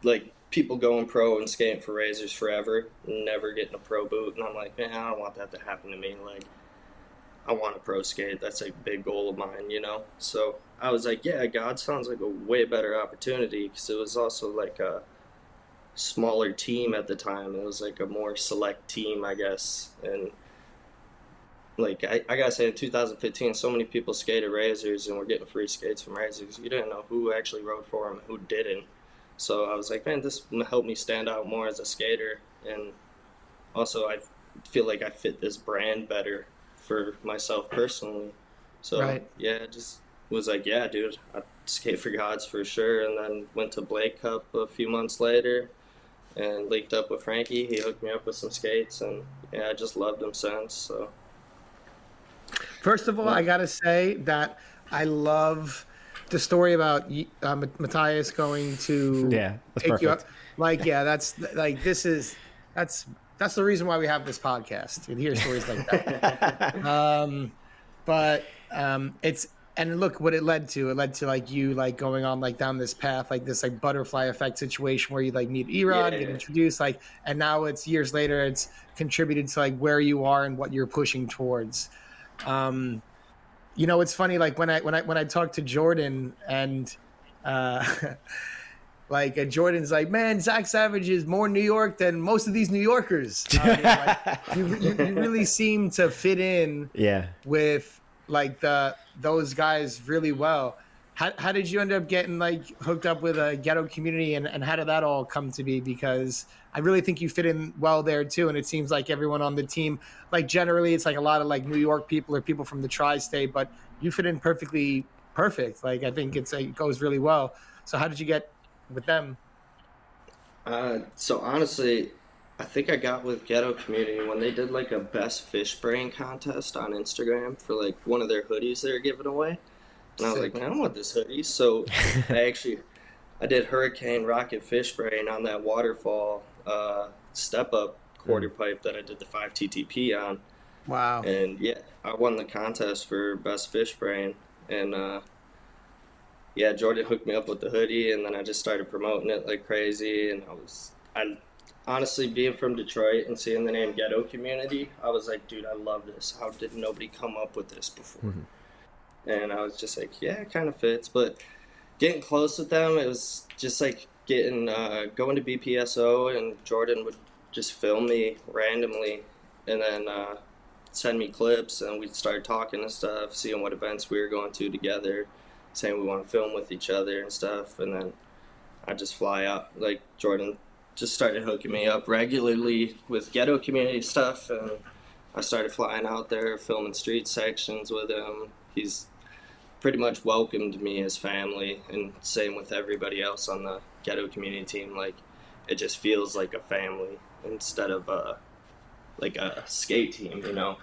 like, people going pro and skating for Razors forever, never getting a pro boot. And I'm like, man, I don't want that to happen to me. Like, I want to pro skate. That's a big goal of mine, you know. So I was like, yeah, God sounds like a way better opportunity because it was also like a smaller team at the time. It was like a more select team, I guess. And like I, I gotta say, in 2015, so many people skated Razors and were getting free skates from Razors. You didn't know who actually rode for them who didn't. So I was like, man, this helped me stand out more as a skater, and also I feel like I fit this brand better for myself personally. So right. yeah, just was like, yeah, dude, I skate for Gawds for sure. And then went to Blake Cup a few months later and linked up with Frankie. He hooked me up with some skates, and yeah, I just loved him since. So first of all, I gotta say that I love the story about uh, Matthias going to yeah, that's take perfect. you up. Like, yeah, that's like this is that's that's the reason why we have this podcast and hear stories like that. um, but um, it's and look what it led to. It led to like you like going on like down this path, like this like butterfly effect situation where you like meet Erod, yeah. get introduced, like, and now it's years later, it's contributed to like where you are and what you're pushing towards. Um, you know, it's funny like when I when I when I talked to Jordan and uh, like uh, Jordan's like, man, Zack Savage is more New York than most of these New Yorkers. I mean, like, you, you, you really seem to fit in Yeah. with like the those guys really well. How, how did you end up getting like hooked up with a ghetto community and, and how did that all come to be? Because I really think you fit in well there too. And it seems like everyone on the team, like generally it's like a lot of like New York people or people from the tri-state, but you fit in perfectly perfect. Like I think it's it goes really well. So how did you get with them? Uh, so honestly, I think I got with Ghetto Community when they did like a best fish brain contest on Instagram for like one of their hoodies they were giving away. And I was like, man, I want this hoodie. So I actually, I did Hurricane Rocket Fish Brain on that waterfall uh, step up quarter pipe that I did the 5 TTP on. Wow. And yeah, I won the contest for best fish brain, and uh, yeah, Jordan hooked me up with the hoodie, and then I just started promoting it like crazy. And I was, I honestly being from Detroit and seeing the name Ghetto Community, I was like, dude, I love this. How did nobody come up with this before? And I was just like, yeah, it kind of fits. But getting close with them, it was just like getting uh, going to BPSO, and Jordan would just film me randomly, and then. Uh, send me clips and we'd start talking and stuff, seeing what events we were going to together, saying we want to film with each other and stuff. And then I just fly out. Like Jordan just started hooking me up regularly with ghetto community stuff, and I started flying out there, filming street sections with him. He's pretty much welcomed me as family, and same with everybody else on the ghetto community team. Like it just feels like a family instead of a like a skate team, you know.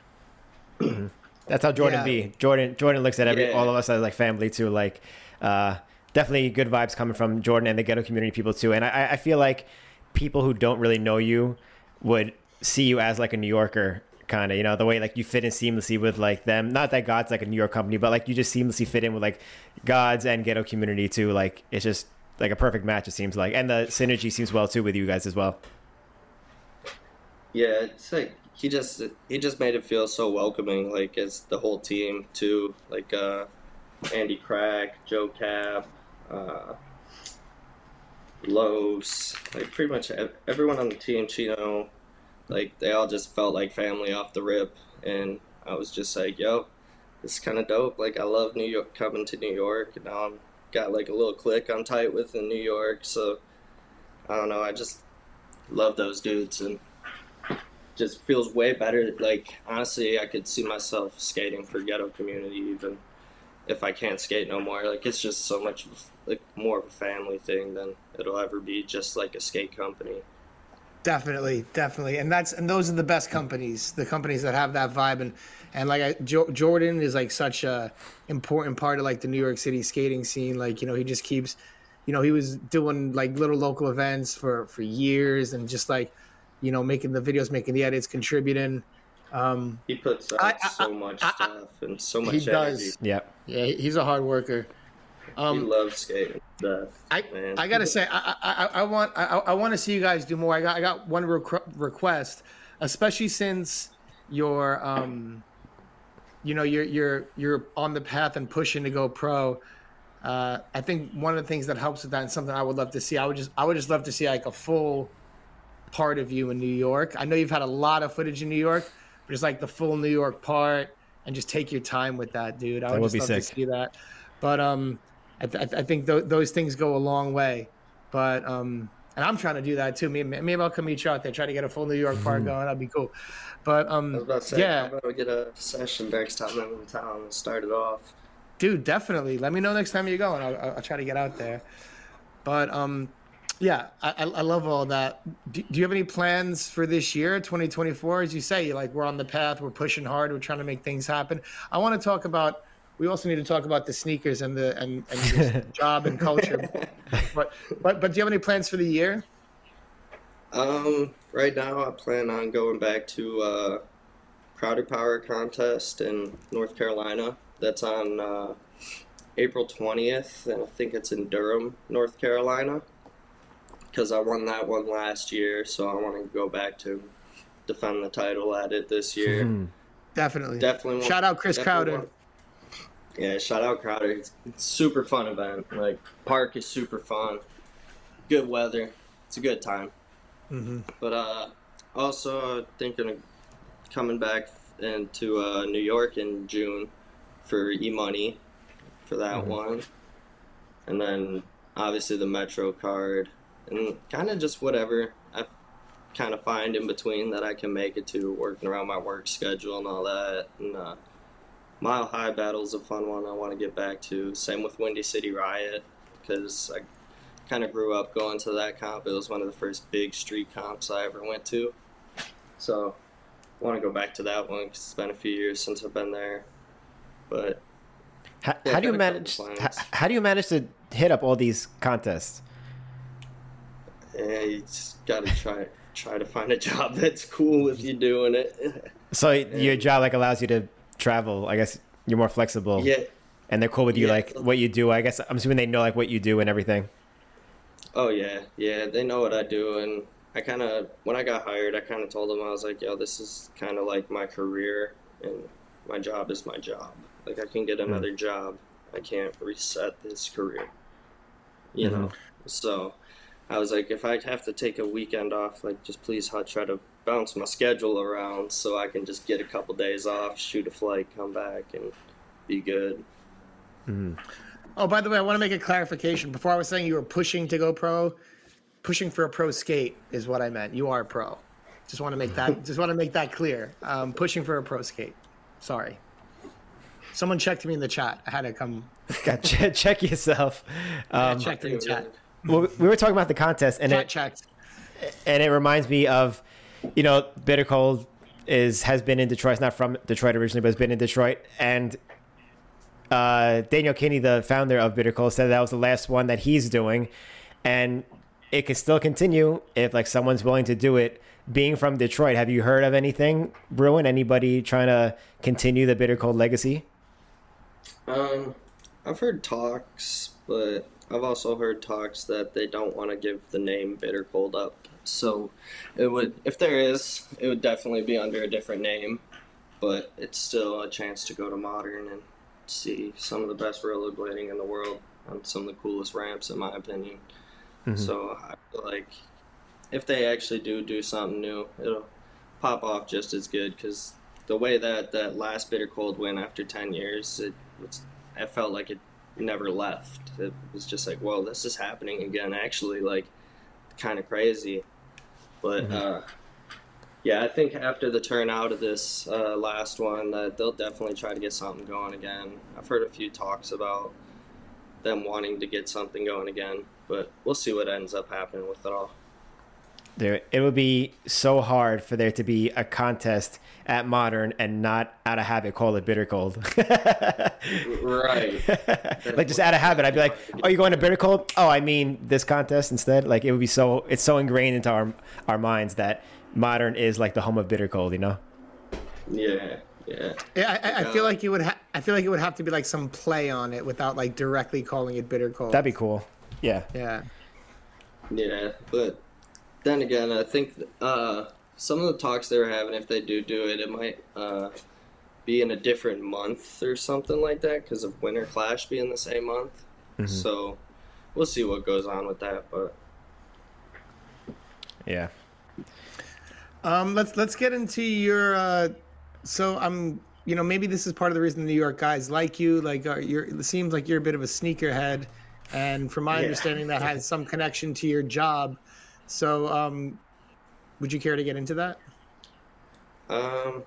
That's how Jordan Yeah. be. Jordan Jordan looks at every Yeah. all of us as like family too. Like uh, definitely good vibes coming from Jordan and the ghetto community people too. And I, I feel like people who don't really know you would see you as like a New Yorker kind of, you know, the way like you fit in seamlessly with like them. Not that Gawds like a New York company, but like you just seamlessly fit in with like Gawds and ghetto community too. Like it's just like a perfect match. It seems like, and the synergy seems well too with you guys as well. Yeah, it's like he just he just made it feel so welcoming, like as the whole team too, like uh, Andy Crack, Joe Cab, uh, Los, like pretty much everyone on the team, Chino, like they all just felt like family off the rip, and I was just like, yo, this is kind of dope. Like I love New York, coming to New York, and now I'm got like a little clique I'm tight with in New York, so I don't know, I just love those dudes. And just feels way better. Like honestly, I could see myself skating for ghetto community even if I can't skate no more. Like it's just so much like more of a family thing than it'll ever be just like a skate company. Definitely, definitely, and that's and those are the best companies, the companies that have that vibe, and and like I, jo- Jordan is like such a important part of like the New York City skating scene. Like you know, he just keeps, you know, he was doing like little local events for for years, and just like, you know, making the videos, making the edits, contributing. Um, He puts out I- I- so much I- I- stuff and so much he energy. does. Yep. yeah, he's a hard worker. he Um, loves skating. to death, I, man. I gotta say, I, I, I- I want I, I want to see you guys do more. I got I got one requ- request, especially since you're um, you know you're you're you're on the path and pushing to go pro. Uh, I think one of the things that helps with that and something I would love to see. I would just I would just love to see like a full part of you in New York. I know you've had a lot of footage in New York, but just like the full New York part and just take your time with that, dude. I That would, would just be love sick. to see that. But um, I, th- I think th- those things go a long way. But um, and I'm trying to do that too. Maybe, maybe I'll come meet you out there, try to get a full New York part going. That'd be cool. But I was um, about to say, yeah, I'm gonna get a session next time I'm in town and start it off. dude, definitely. Let me know next time you go, and I'll, I'll- I'll try to get out there. But um, yeah, I, I I love all that. Do, do you have any plans for this year, 2024? As you say, like we're on the path, we're pushing hard, we're trying to make things happen. I want to talk about. We also need to talk about the sneakers and the and, and job and culture. But but but do you have any plans for the year? Um, right now I plan on going back to uh, Crowder Power contest in North Carolina. That's on uh, April 20th, and I think it's in Durham, North Carolina. Because I won that one last year, so I want to go back to defend the title at it this year. Mhm. Definitely. Definitely. Want, Shout out Chris Crowder. want- yeah, shout out Crowder. It's, it's super fun event. Like park is super fun. good weather. It's a good time. Mm-hmm. But uh, also thinking of coming back into uh, New York in June for E Money for that Mhm. one, and then obviously the Metro card and kind of just whatever I kind of find in between that I can make it to, working around my work schedule and all that. And uh, Mile High Battle's a fun one I want to get back to. Same with Windy City Riot because I kind of grew up going to that comp. It was one of the first big street comps I ever went to. So I want to go back to that one 'cause it's been a few years since I've been there. But How, Yeah, how do you got a couple manage? How, how do you manage to hit up all these contests? Yeah, you just got to try try to find a job that's cool with you doing it. So your job like allows you to travel. I guess you're more flexible. yeah. And they're cool with you, Yeah. like what you do. I guess I'm assuming they know like what you do and everything. Oh yeah, yeah. They know what I do, and I kind of when I got hired, I kind of told them I was like, "Yo, this is kind of like my career, and my job is my job. Like I can get hmm. another job, I can't reset this career, you mm-hmm. know." So I was like, if I have to take a weekend off, like just please I'll try to bounce my schedule around so I can just get a couple days off, shoot a flight, come back, and be good. Oh, by the way, I want to make a clarification. Before I was saying you were pushing to go pro, pushing for a pro skate is what I meant. You are a pro. Just want to make that. just want to make that clear. Um, pushing for a pro skate. Sorry. Someone checked me in the chat. I had to come. Got check, check yourself. I Um, checked in the chat. Well, we were talking about the contest, and Chat it checked. and it reminds me of, you know, Bitter Cold is has been in Detroit. It's not from Detroit originally, but has been in Detroit. And uh, Daniel Kinney, the founder of Bitter Cold, said that was the last one that he's doing, and it could still continue if like someone's willing to do it. Being from Detroit, have you heard of anything brewing? Anybody trying to continue the Bitter Cold legacy? Um, I've heard talks, but I've also heard talks that they don't want to give the name Bitter Cold up. So it would, if there is, it would definitely be under a different name, but it's still a chance to go to Modern and see some of the best rollerblading in the world on some of the coolest ramps, in my opinion. Mm-hmm. So I feel like if they actually do do something new, it'll pop off just as good because the way that that last bitter cold went after 10 years it was i felt like it never left. It was just like well this is happening again. Actually like kind of crazy. But uh yeah i think after the turnout of this uh, last one that they'll definitely try to get something going again. I've heard a few talks about them wanting to get something going again but we'll see what ends up happening with it all There, it would be so hard for there to be a contest at Modern and not out of habit call it Bitter Cold. right like just out of habit, I'd be like, "Oh, you going to Bitter Cold? Oh, I mean this contest instead." Like it would be so it's so ingrained into our our minds that Modern is like the home of Bitter Cold. You know? yeah yeah Yeah, I, I, I feel like you would. Ha- I feel like it would have to be like some play on it without like directly calling it bitter cold. That'd be cool. Yeah. yeah. Yeah, but then again, I think uh, some of the talks they were having, if they do do it, it might uh, be in a different month or something like that because of Winter Clash being the same month. So we'll see what goes on with that. But Yeah. Um, let's let's get into your. Uh, so I'm, you know, maybe this is part of the reason the New York guys like you. Like, uh, you're. It seems like you're a bit of a sneakerhead, and from my Yeah. understanding, that has some connection to your job. So, um, would you care to get into that? um,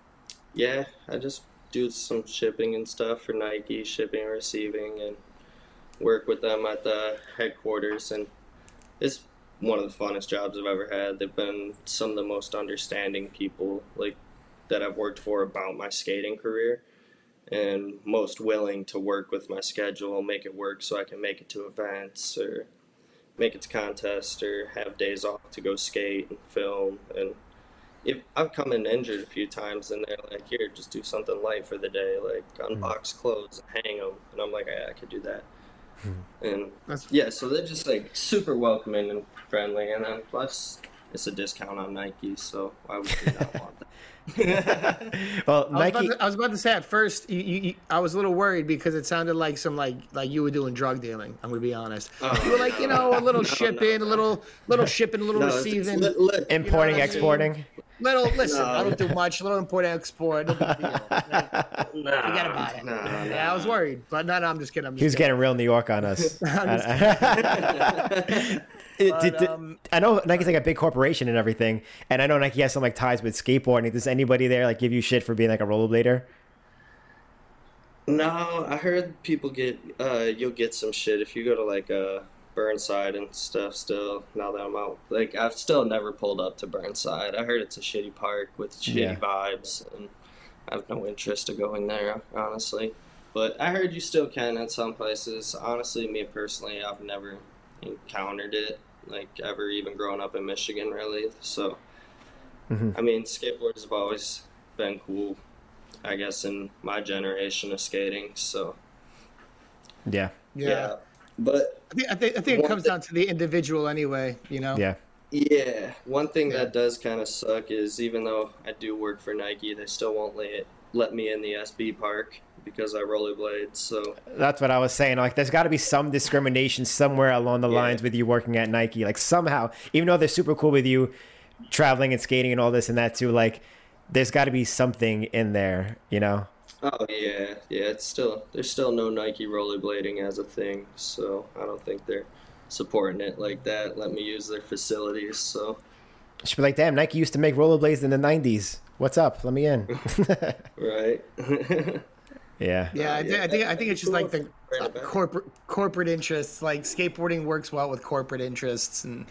yeah, I just do some shipping and stuff for Nike, shipping and receiving, and work with them at the headquarters. And it's one of the funnest jobs I've ever had. They've been some of the most understanding people like that I've worked for about my skating career and most willing to work with my schedule, make it work so I can make it to events or make it to contests or have days off to go skate and film and if I've come in injured a few times and they're like, here, just do something light for the day, like hmm. unbox clothes and hang them. And I'm like, yeah, I could do that. Hmm. And That's yeah, so they're just like super welcoming and friendly. And then plus, it's a discount on Nike, so why would you not want that? well, I was, Nike. about to, I was about to say at first, you, you, you, I was a little worried because it sounded like some like like you were doing drug dealing. I'm gonna be honest. Oh, you were like, you know, a little no, shipping, no. a little little shipping, a little No, it's- receiving, li- li- Importing, I mean? exporting. little. Listen, No. I don't do much. Little import export. No big deal. nah, Forget about it. nah, nah. Yeah, I was worried, but no, no, I'm just kidding. I'm just He was kidding. getting real New York on us. I'm It- But, did- did- um, I know Nike's like a big corporation and everything, and I know Nike has some like ties with skateboarding. Does anybody there like give you shit for being like a rollerblader? No, I heard people get uh you'll get some shit if you go to like uh Burnside and stuff still now that I'm out. Like I've still never pulled up to Burnside. I heard it's a shitty park with shitty Yeah. vibes and I have no interest of going there, honestly. But I heard you still can at some places. Honestly, me personally, I've never encountered it, like ever even growing up in Michigan really. So Mhm. I mean skateboards have always been cool, I guess, in my generation of skating, so Yeah, yeah. But I think, I think I think it comes thing- down to the individual anyway. You know. yeah, yeah, one thing Yeah. that does kind of suck is even though I do work for Nike, they still won't let let me in the SB park because I rollerblade. So that's what I was saying. Like, there's got to be some discrimination somewhere along the Yeah. lines with you working at Nike. Like somehow, even though they're super cool with you, traveling and skating and all this and that too. Like, there's got to be something in there, you know? oh yeah, yeah, it's still there's still no Nike rollerblading as a thing. So I don't think they're supporting it like that. Let me use their facilities. So Should be like, damn, Nike used to make rollerblades in the '90s. What's up? Let me in. right. yeah, Yeah, I, think, I think I think it's just like the uh, corporate corporate interests. Like skateboarding works well with corporate interests, and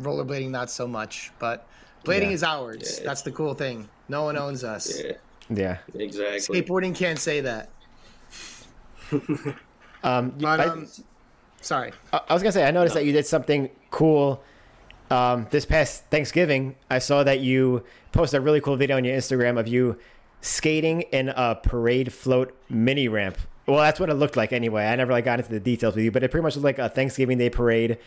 rollerblading not so much. But blading Yeah. is ours. Yeah, That's the cool thing. No one owns us. yeah, yeah. exactly. Skateboarding can't say that. Um, you- But I- um, sorry. I I was gonna say, I noticed that you did something cool um, this past Thanksgiving. I saw that you posted a really cool video on your Instagram of you skating in a parade float mini ramp. Well, that's what it looked like anyway. I never like got into the details with you, but it pretty much looked like a Thanksgiving Day parade,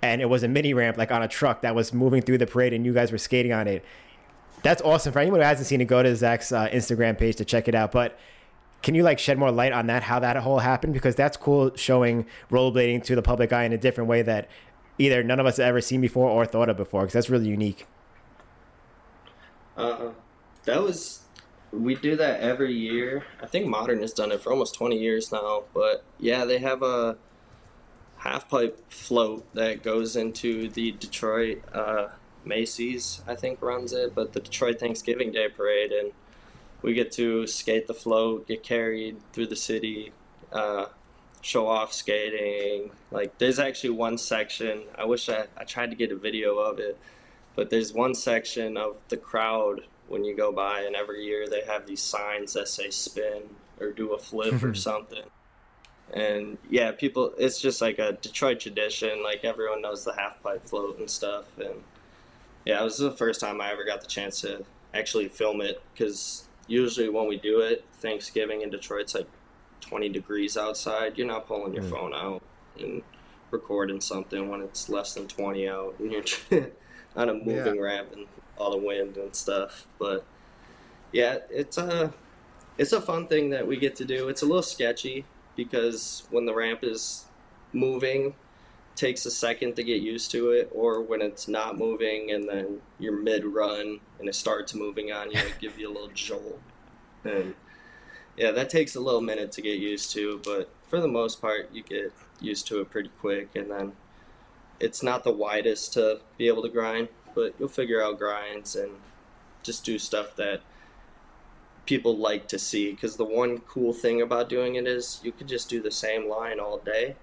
and it was a mini ramp like on a truck that was moving through the parade, and you guys were skating on it. That's awesome. For anyone who hasn't seen it, go to Zack's uh, Instagram page to check it out. But can you like shed more light on that, how that whole happened? Because that's cool showing rollerblading to the public eye in a different way that either none of us have ever seen before or thought of before. Because that's really unique. Uh, that was we do that every year. I think Modern has done it for almost 20 years now. But yeah, they have a half pipe float that goes into the Detroit uh, Macy's. I think runs it, but the Detroit Thanksgiving Day Parade, and we get to skate the float, get carried through the city. Uh, show off skating like there's actually one section i wish I, I tried to get a video of it but there's one section of the crowd when you go by and every year they have these signs that say spin or do a flip or something. And yeah people it's just like a detroit tradition like everyone knows the half pipe float and stuff. And yeah it was the first time i ever got the chance to actually film it because usually when we do it thanksgiving in detroit's like 20 degrees outside you're not pulling your Mm. phone out and recording something when it's less than 20 out and you're on a moving ramp and all the wind and stuff but yeah it's a it's a fun thing that we get to do. It's a little sketchy because when the ramp is moving it takes a second to get used to it or when it's not moving and then you're mid run and it starts moving on you it give you a little jolt. And yeah that takes a little minute to get used to but for the most part you get used to it pretty quick and then it's not the widest to be able to grind but you'll figure out grinds and just do stuff that people like to see because the one cool thing about doing it is you could just do the same line all day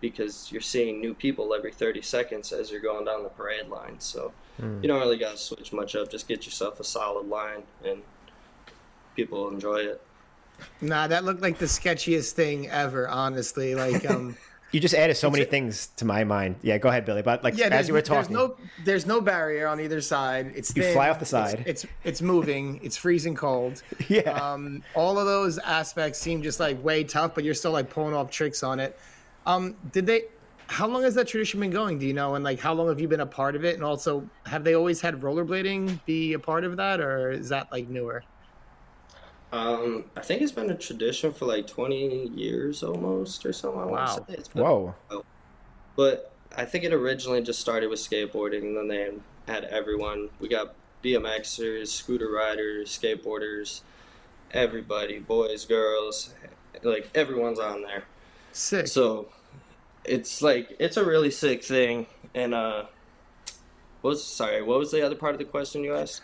because you're seeing new people every 30 seconds as you're going down the parade line so Mm. you don't really got to switch much up just get yourself a solid line and people enjoy it Nah, that looked like the sketchiest thing ever. Honestly, like um. You just added so many things to my mind. Yeah, go ahead, Billy. But like Yeah, as you were there's talking, no there's no barrier on either side. It's You thin, fly off the it's- side. It's it's, moving. It's freezing cold. yeah, Um, all of those aspects seem just like way tough, but you're still like pulling off tricks on it. Um, did they? how long has that tradition been going? Do you know? And like, how long have you been a part of it? And also, have they always had rollerblading be a part of that, or is that like newer? Um, I think it's been a tradition for like 20 years almost or something. I wanna Wow. say. It's been- Whoa. But I think it originally just started with skateboarding, and then they had everyone. We got BMXers, scooter riders, skateboarders, everybody, boys, girls, like everyone's on there. Sick. So it's like it's a really sick thing. And uh, what was sorry? What was the other part of the question you asked?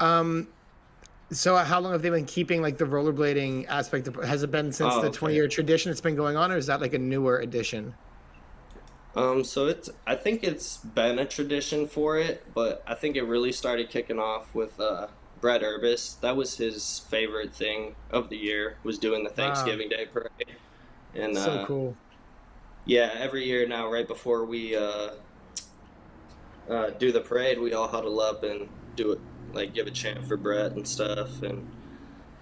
Um, so how long have they been keeping like the rollerblading aspect? Of, has it been since Oh, the twenty year tradition it's been going on, or is that like a newer addition? Um, so it's I think it's been a tradition for it, but I think it really started kicking off with uh, Brett Urbis. That was his favorite thing of the year was doing the Thanksgiving Day parade. And so uh, cool. yeah, every year now, right before we uh, uh, do the parade, we all huddle up and do it, like give a chant for Brett and stuff. And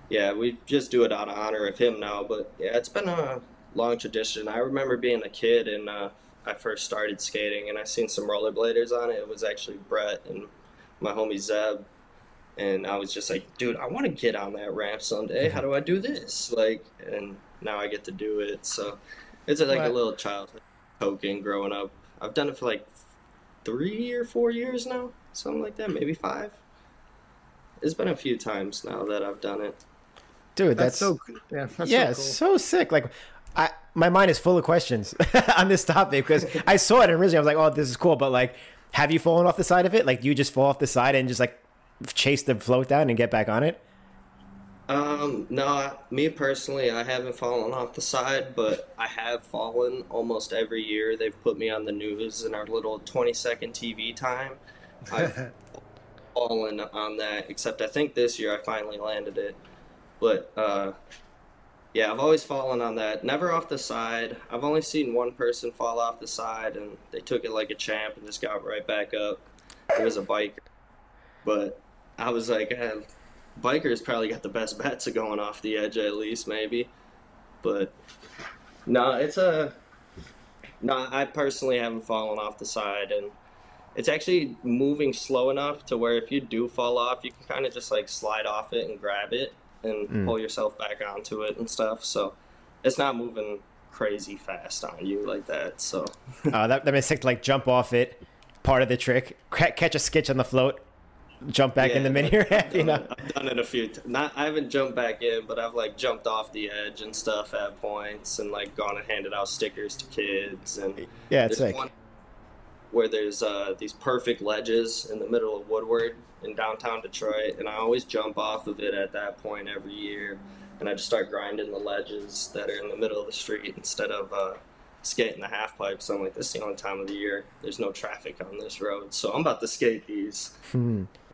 yeah, we just do it out of honor of him now. But yeah, it's been a long tradition. I remember being a kid and uh, I first started skating, and I seen some rollerbladers on it. It was actually Brett and my homie Zeb. And I was just like, dude, I want to get on that ramp someday. How do I do this? Like, and now I get to do it. So it's like Right. a little childhood token growing up. I've done it for like three or four years now, something like that, maybe five. It's been a few times now that I've done it. Dude, That's, that's, so yeah. That's yeah, so so sick. Like, I my mind is full of questions on this topic because I saw it and originally I was like, oh, this is cool, but like, have you fallen off the side of it? Like, do you just fall off the side and just like chase the float down and get back on it? Um, no, me personally, I haven't fallen off the side, but I have fallen almost every year. They've put me on the news in our little 20 second TV time. I've fallen on that, except I think this year I finally landed it. But, uh, yeah, I've always fallen on that. Never off the side. I've only seen one person fall off the side, and they took it like a champ and just got right back up. It was a biker. But I was like, eh, bikers probably got the best bets of going off the edge at least, maybe. But no, it's a no. I personally haven't fallen off the side, and it's actually moving slow enough to where if you do fall off, you can kind of just like slide off it and grab it and Mm. pull yourself back onto it and stuff. So it's not moving crazy fast on you like that. So Uh, that that makes to like jump off it. Part of the trick, ca- catch a sketch on the float, jump back in the mini ramp. You know, it- I've done it a few. T- not I haven't jumped back in, but I've like jumped off the edge and stuff at points, and like gone and handed out stickers to kids. And yeah, it's like one where there's uh, these perfect ledges in the middle of Woodward in downtown Detroit, and I always jump off of it at that point every year, and I just start grinding the ledges that are in the middle of the street instead of uh, skating the half pipe. So I'm like, this is the only time of the year there's no traffic on this road, so I'm about to skate these.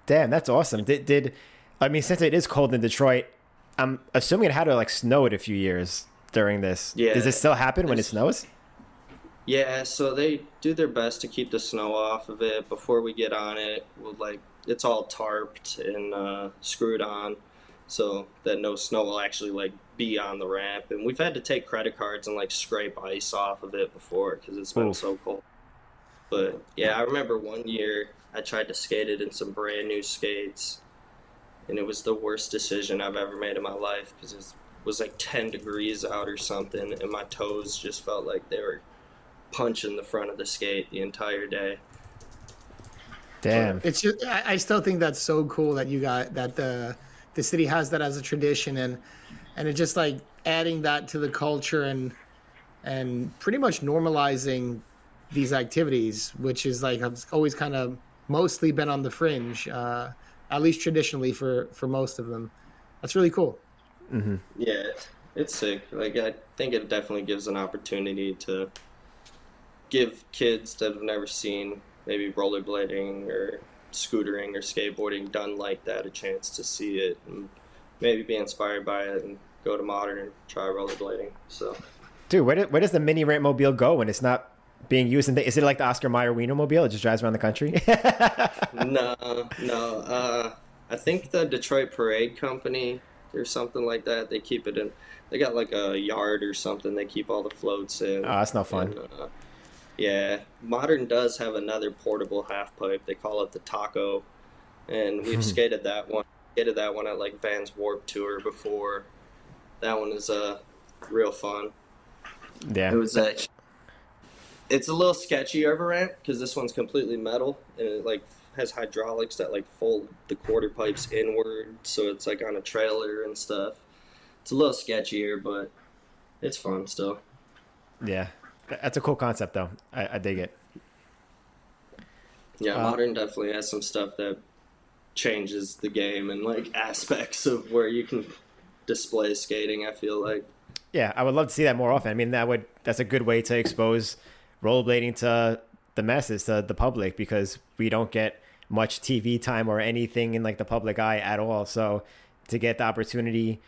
Damn, that's awesome. Did did I mean since it is cold in Detroit, I'm assuming it had to like snow it a few years during this. Yeah. Does it still happen when it snows? Yeah, so they do their best to keep the snow off of it before we get on it. We'll like it's all tarped and uh, screwed on, so that no snow will actually like be on the ramp. And we've had to take credit cards and like scrape ice off of it before because it's been Oof. so cold. But yeah, I remember one year I tried to skate it in some brand new skates, and it was the worst decision I've ever made in my life because it was like 10 degrees out or something, and my toes just felt like they were punching the front of the skate the entire day. Damn. It's just, I, I still think that's so cool that you got that the the city has that as a tradition and and it just like adding that to the culture and and pretty much normalizing these activities, which is like I've always kind of mostly been on the fringe, uh, at least traditionally for for most of them. That's really cool. Mm-hmm. Yeah, it's, it's sick. Like I think it definitely gives an opportunity to give kids that have never seen maybe rollerblading or scootering or skateboarding done like that a chance to see it and maybe be inspired by it and go to modern and try rollerblading. So Dude, where, do, where does the mini ramp mobile go when it's not being used? In the, is it like the Oscar Mayer Wiener mobile? It just drives around the country? no, no. Uh, I think the Detroit Parade Company or something like that. They keep it in. They got like a yard or something. They keep all the floats in. Oh, that's not fun. And, uh, Yeah, modern does have another portable half pipe. They call it the taco, and we've skated that one. Skated that one at like Vans Warped Tour before. That one is uh real fun. Yeah. It was uh, it's a little sketchy over ramp because this one's completely metal and it like has hydraulics that like fold the quarter pipes inward, so it's like on a trailer and stuff. It's a little sketchier, but it's fun still. Yeah. That's a cool concept, though. I, I dig it. Yeah, Uh, modern definitely has some stuff that changes the game and like aspects of where you can display skating. I feel like. Yeah, I would love to see that more often. I mean, that would that's a good way to expose rollerblading to the masses, to the public, because we don't get much TV time or anything in like the public eye at all. So to get the opportunity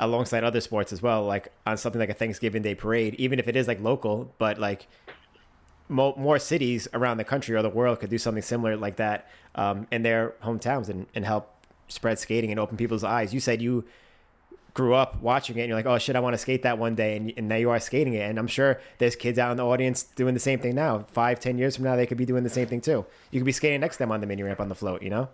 alongside other sports as well, like on something like a Thanksgiving Day parade, even if it is like local, but like mo- more cities around the country or the world could do something similar like that um, in their hometowns and, and help spread skating and open people's eyes. You said you grew up watching it and you're like, oh shit, I want to skate that one day. And, and now you are skating it. And I'm sure there's kids out in the audience doing the same thing now. Five, ten years from now, they could be doing the same thing too. You could be skating next to them on the mini ramp on the float, you know?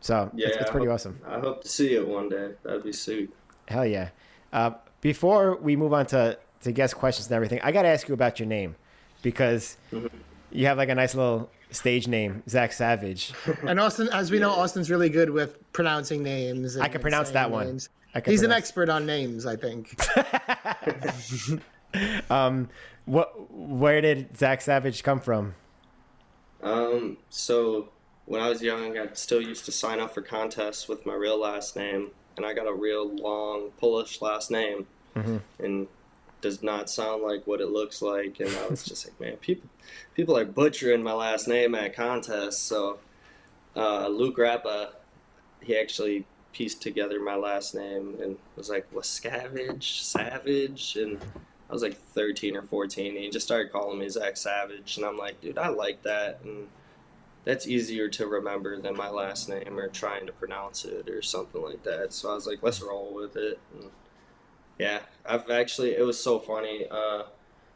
So Yeah, it's, it's I pretty hope- awesome. I hope to see it one day. That'd be sweet. Hell yeah. Uh, before we move on to, to guest questions and everything, I got to ask you about your name because you have like a nice little stage name, Zack Savage. And Austin, as we know, Austin's really good with pronouncing names. and- I can pronounce that one. names. I can He's an expert on names, I think. What? Where did Zack Savage come from? Um, so when I was young, I still used to sign up for contests with my real last name, and I got a real long Polish last name, and does not sound like what it looks like. And I was just like, man, people, people are butchering my last name at contests. So uh, Luke Rappa, he actually pieced together my last name and was like, Wascavage, Savage, and I was like 13 or 14, and he just started calling me Zack Savage, and I'm like, dude, I like that, and that's easier to remember than my last name or trying to pronounce it or something like that. So I was like, let's roll with it. And yeah, I've actually, it was so funny. Uh,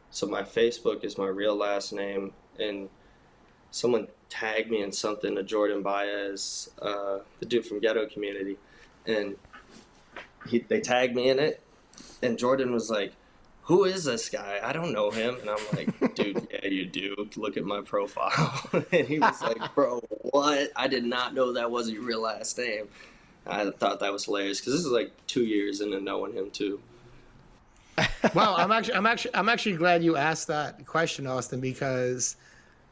so my Facebook is my real last name, and someone tagged me in something to Jordan Baez, uh, the dude from Ghetto Community, and he, they tagged me in it, and Jordan was like, who is this guy? I don't know him. And I'm like, dude, yeah, you do. Look at my profile. and he was like, bro, what? I did not know that wasn't your real last name. I thought that was hilarious because this is like two years into knowing him too. wow, I'm actually, I'm actually, I'm actually glad you asked that question, Austin, because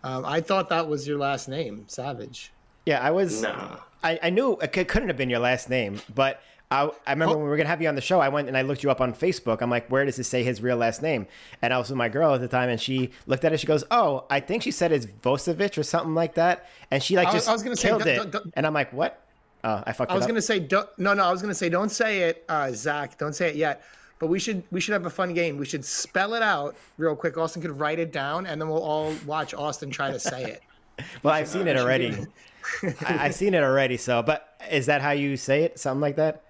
um, I thought that was your last name, Savage. Yeah, I was. Nah. I, I knew it couldn't have been your last name, but I, I remember Oh. when we were gonna have you on the show. I went and I looked you up on Facebook. I'm like, where does it say his real last name? And I was with my girl at the time, and she looked at it. She goes, "Oh, I think she said it's Vosevich or something like that." And she like I was- just I was gonna say, killed don't- it. don't- don't- and I'm like, what? Oh, I fucked up. I was gonna say, don't, no, no, I was gonna say, don't say it, uh, Zack. Don't say it yet. But we should, we should have a fun game. We should spell it out real quick. Austin could write it down, and then we'll all watch Austin try to say it. well, I've seen it already. I, I've seen it already. So, but is that how you say it? Something like that?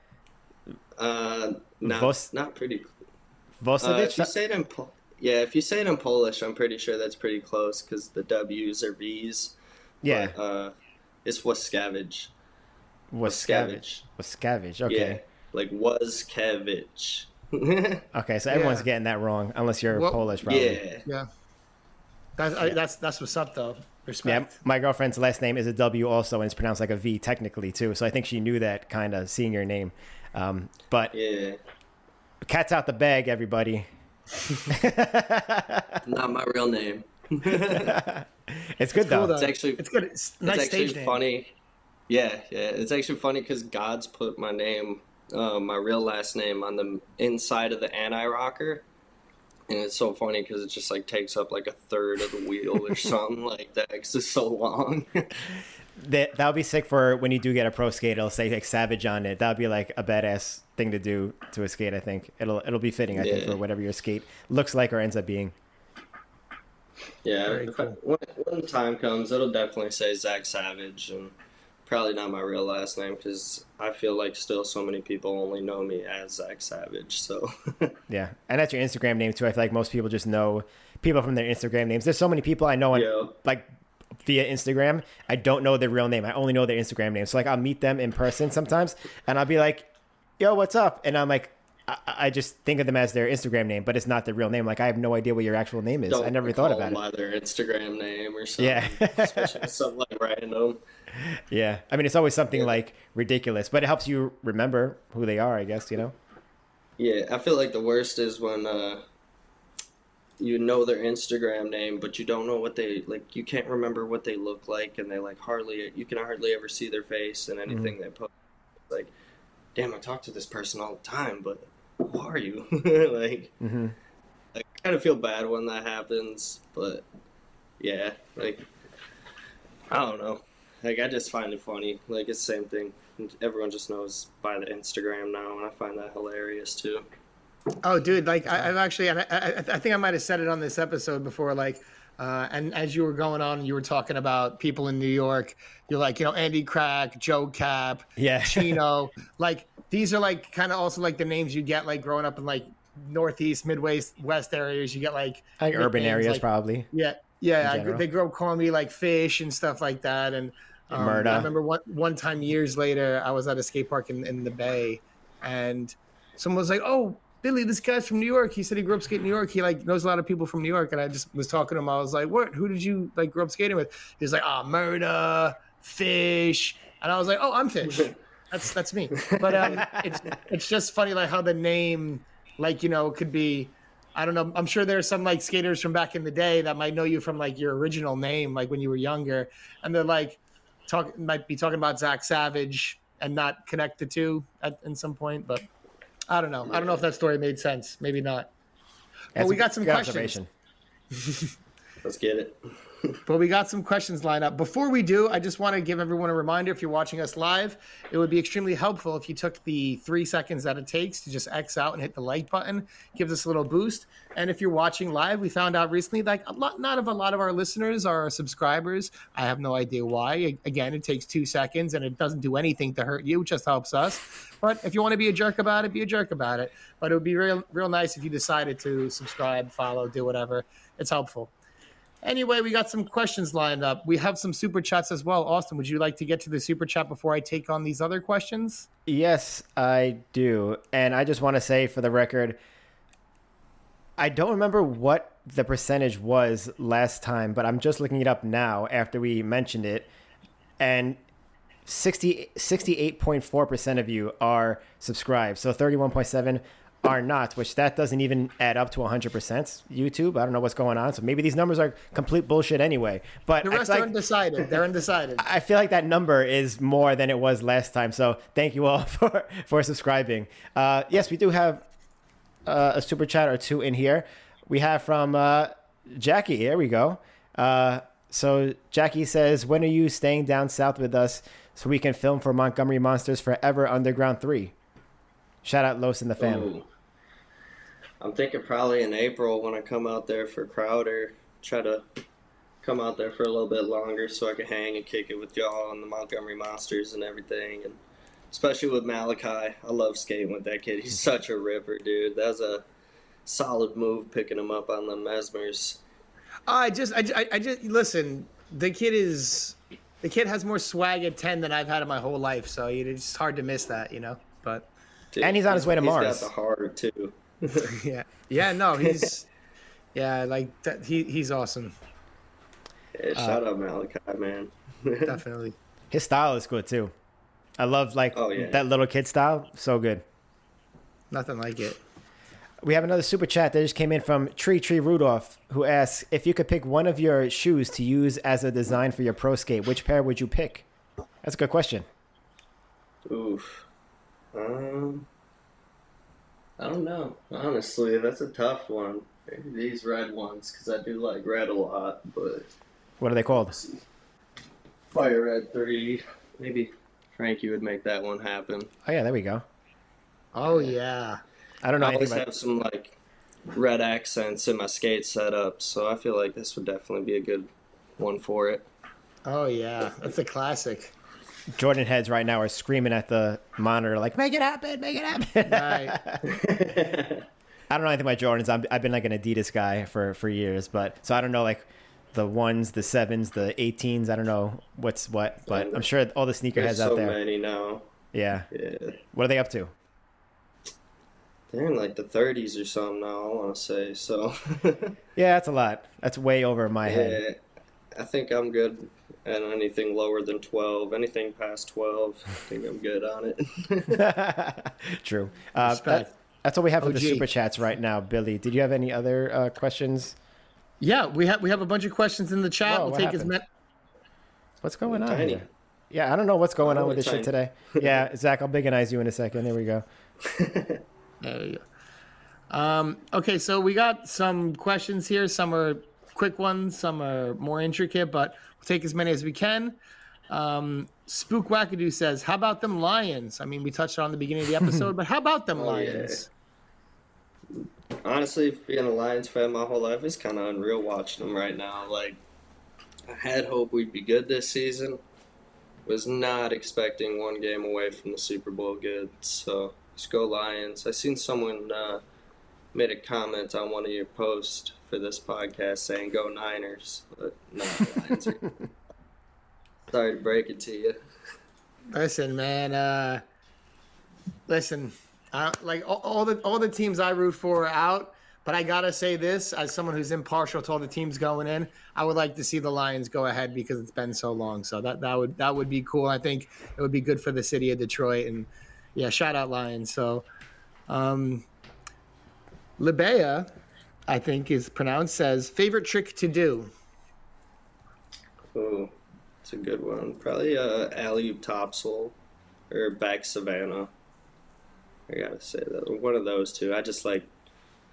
Uh, not, Vos- not pretty. Uh, Vosevich? if you say it in Pol- yeah, if you say it in Polish, I'm pretty sure that's pretty close because the W's are V's. yeah, But, uh, it's Wascavage. Wascavage. Wascavage. Yeah, Okay. like Waskevich. Okay, so everyone's Yeah. getting that wrong, unless you're Well, Polish, probably. yeah. Yeah, that's I, that's that's what's up though. Respect. Yeah, my girlfriend's last name is a W also, and it's pronounced like a V technically too. So I think she knew that kind of seeing your name. Um, but Yeah. cat's out the bag, everybody. Not my real name. It's good cool, though. though. It's actually It's good. It's nice it's actually stage name. funny. Yeah, yeah. It's actually funny because Gawds put my name, uh, my real last name, on the inside of the anti rocker, and it's so funny because it just like takes up like a third of the wheel or something like that because it's so long. That that'll be sick for when you do get a pro skate. It'll say like Savage on it. That'll be like a badass thing to do to a skate. I think it'll it'll be fitting. I think for whatever your skate looks like or ends up being. yeah, Very if I- when, when the time comes, it'll definitely say Zack Savage, and probably not my real last name because I feel like still so many people only know me as Zack Savage. So Yeah, and that's your Instagram name too. I feel like most people just know people from their Instagram names. There's so many people I know on Yeah. like via Instagram. I don't know their real name. I only know their Instagram name. So like I'll meet them in person sometimes, and I'll be like, "Yo, what's up?" And I'm like. I, I just think of them as their Instagram name, but it's not their real name. Like I have no idea what your actual name is. I never thought about it. by their Instagram name or something. Yeah. especially something like random. Yeah, I mean it's always something Yeah. like ridiculous, but it helps you remember who they are. I guess you know. Yeah, I feel like the worst is when uh, you know their Instagram name, but you don't know what they like. You can't remember what they look like, and they like hardly. You can hardly ever see their face and anything they post. Like, damn, I talk to this person all the time, but who are you? like, hmm I kind of feel bad when that happens, but yeah, like, I don't know. Like, I just find it funny. Like, it's the same thing. Everyone just knows by the Instagram now, and I find that hilarious too. Oh, dude, like I, I've actually, and I, I, I think I might have said it on this episode before, like, uh, and as you were going on, you were talking about people in New York. You're like, you know, Andy Crack, Joe Cap, Yeah. Chino. like these are like kind of also like the names you get like growing up in like Northeast, Midwest, West areas. You get like think urban nicknames, areas like- probably. yeah, yeah. I, they grow up calling me like fish and stuff like that. And um. I remember one one time years later, I was at a skate park in, in the Bay, and someone was like, "Oh, Billy, this guy's from New York. He said he grew up skating New York. He like knows a lot of people from New York." And I just was talking to him. I was like, "What? Who did you like grow up skating with?" He was like, "Ah, Murda, Fish," and I was like, "Oh, I'm Fish. That's that's me." But um, it's it's just funny like how the name, like you know, could be. I don't know. I'm sure there's some like skaters from back in the day that might know you from like your original name, like when you were younger, and they're like talk might be talking about Zack Savage and not connect the two at in some point. But I don't know. I don't know if that story made sense. Maybe not. That's we got some questions. Let's get it. But we got some questions lined up. Before we do, I just want to give everyone a reminder if you're watching us live, it would be extremely helpful if you took the three seconds that it takes to just X out and hit the like button. Gives us a little boost. And if you're watching live, we found out recently like a lot, not of a lot of our listeners are our subscribers. I have no idea why. Again, it takes two seconds and it doesn't do anything to hurt you, it just helps us. But if you want to be a jerk about it, be a jerk about it. But it would be real, real nice if you decided to subscribe, follow, do whatever. It's helpful. Anyway, we got some questions lined up. We have some super chats as well. Austin, would you like to get to the super chat before I take on these other questions? Yes, I do. And I just want to say for the record, I don't remember what the percentage was last time, but I'm just looking it up now after we mentioned it. And 60, 68.4% of you are subscribed. So 31.7 are not, which that doesn't even add up to 100% YouTube. I don't know what's going on. So maybe these numbers are complete bullshit anyway. But The rest are like- undecided. They're undecided. I feel like that number is more than it was last time. So thank you all for for subscribing. Uh, yes, we do have uh, a super chat or two in here. We have from uh, Jackie. There we go. Uh, so Jackie says, "When are you staying down south with us so we can film for Montgomery Monsters Forever Underground 3? Shout out Los and the fam. Ooh. I'm thinking probably in April when I come out there for Crowder, try to come out there for a little bit longer so I can hang and kick it with y'all and the Montgomery Monsters and everything. And especially with Malachi, I love skating with that kid. He's such a ripper, dude. That was a solid move picking him up on the Mesmers. Oh, I just, I, I, I just listen. The kid is, the kid has more swag at ten than I've had in my whole life. So it's hard to miss that, you know. But Dude, And he's on his way to he's Mars. got the heart too. yeah, yeah, no, he's, yeah, like that. He, he's awesome. Yeah, shout out Malachi, man. Definitely. His style is good too. I love like Oh, yeah. that little kid style. So good. Nothing like it. We have another super chat that just came in from Tree Tree Rudolph, who asks if you could pick one of your shoes to use as a design for your pro skate, which pair would you pick? That's a good question. Oof. Um, I don't know. Honestly, that's a tough one. Maybe these red ones, because I do like red a lot, but What are they called? Fire Red 3, maybe Frankie would make that one happen. Oh yeah, there we go. Oh yeah. I don't know I always about. have some like red accents in my skate setup, so I feel like this would definitely be a good one for it. Oh yeah. That's a classic. Jordan heads right now are screaming at the monitor like, "Make it happen! Make it happen!" Right. I don't know anything about Jordans. I'm, I've been like an Adidas guy for for years, but so I don't know like the ones, the sevens, the 18s. I don't know what's what, but I'm sure all the There's sneakerheads so out there. many now. Yeah. Yeah. What are they up to? They're in like the 30s or something now, I want to say. So, Yeah, that's a lot. That's way over my head. I think I'm good at anything lower than 12. Anything past 12, I think I'm good on it. True. Uh, that- that's all we have for the super chats right now, Billy. Did you have any other uh, questions? Yeah, we have we have a bunch of questions in the chat. Whoa, we'll what take as many. What's going on Tiny. here? Yeah, I don't know what's going on with this tiny. shit today. Yeah, Zack, I'll biganize you in a second. There we go. There you go. Um, okay, so we got some questions here. Some are quick ones, some are more intricate, but we'll take as many as we can. Um, Spook Wackadoo says, "How about them Lions?" I mean, we touched on the beginning of the episode, but how about them Oh, yeah. Lions? Honestly, being a Lions fan my whole life is kind of unreal watching them right now. Like, I had hope we'd be good this season. Was not expecting one game away from the Super Bowl good. So, let's go Lions. I seen someone uh, made a comment on one of your posts for this podcast saying "Go Niners," but no, Lions are. Sorry to break it to you. Listen, man. Uh, listen, I, like all, all the all the teams I root for are out. But I gotta say this, as someone who's impartial to all the teams going in, I would like to see the Lions go ahead because it's been so long. So that that would that would be cool. I think it would be good for the city of Detroit. And yeah, shout out Lions. So, um, Libea, I think is pronounced as favorite trick to do. Oh, it's a good one. Probably uh, alley oop topsoul or back Savannah. I gotta say that one of those two. I just like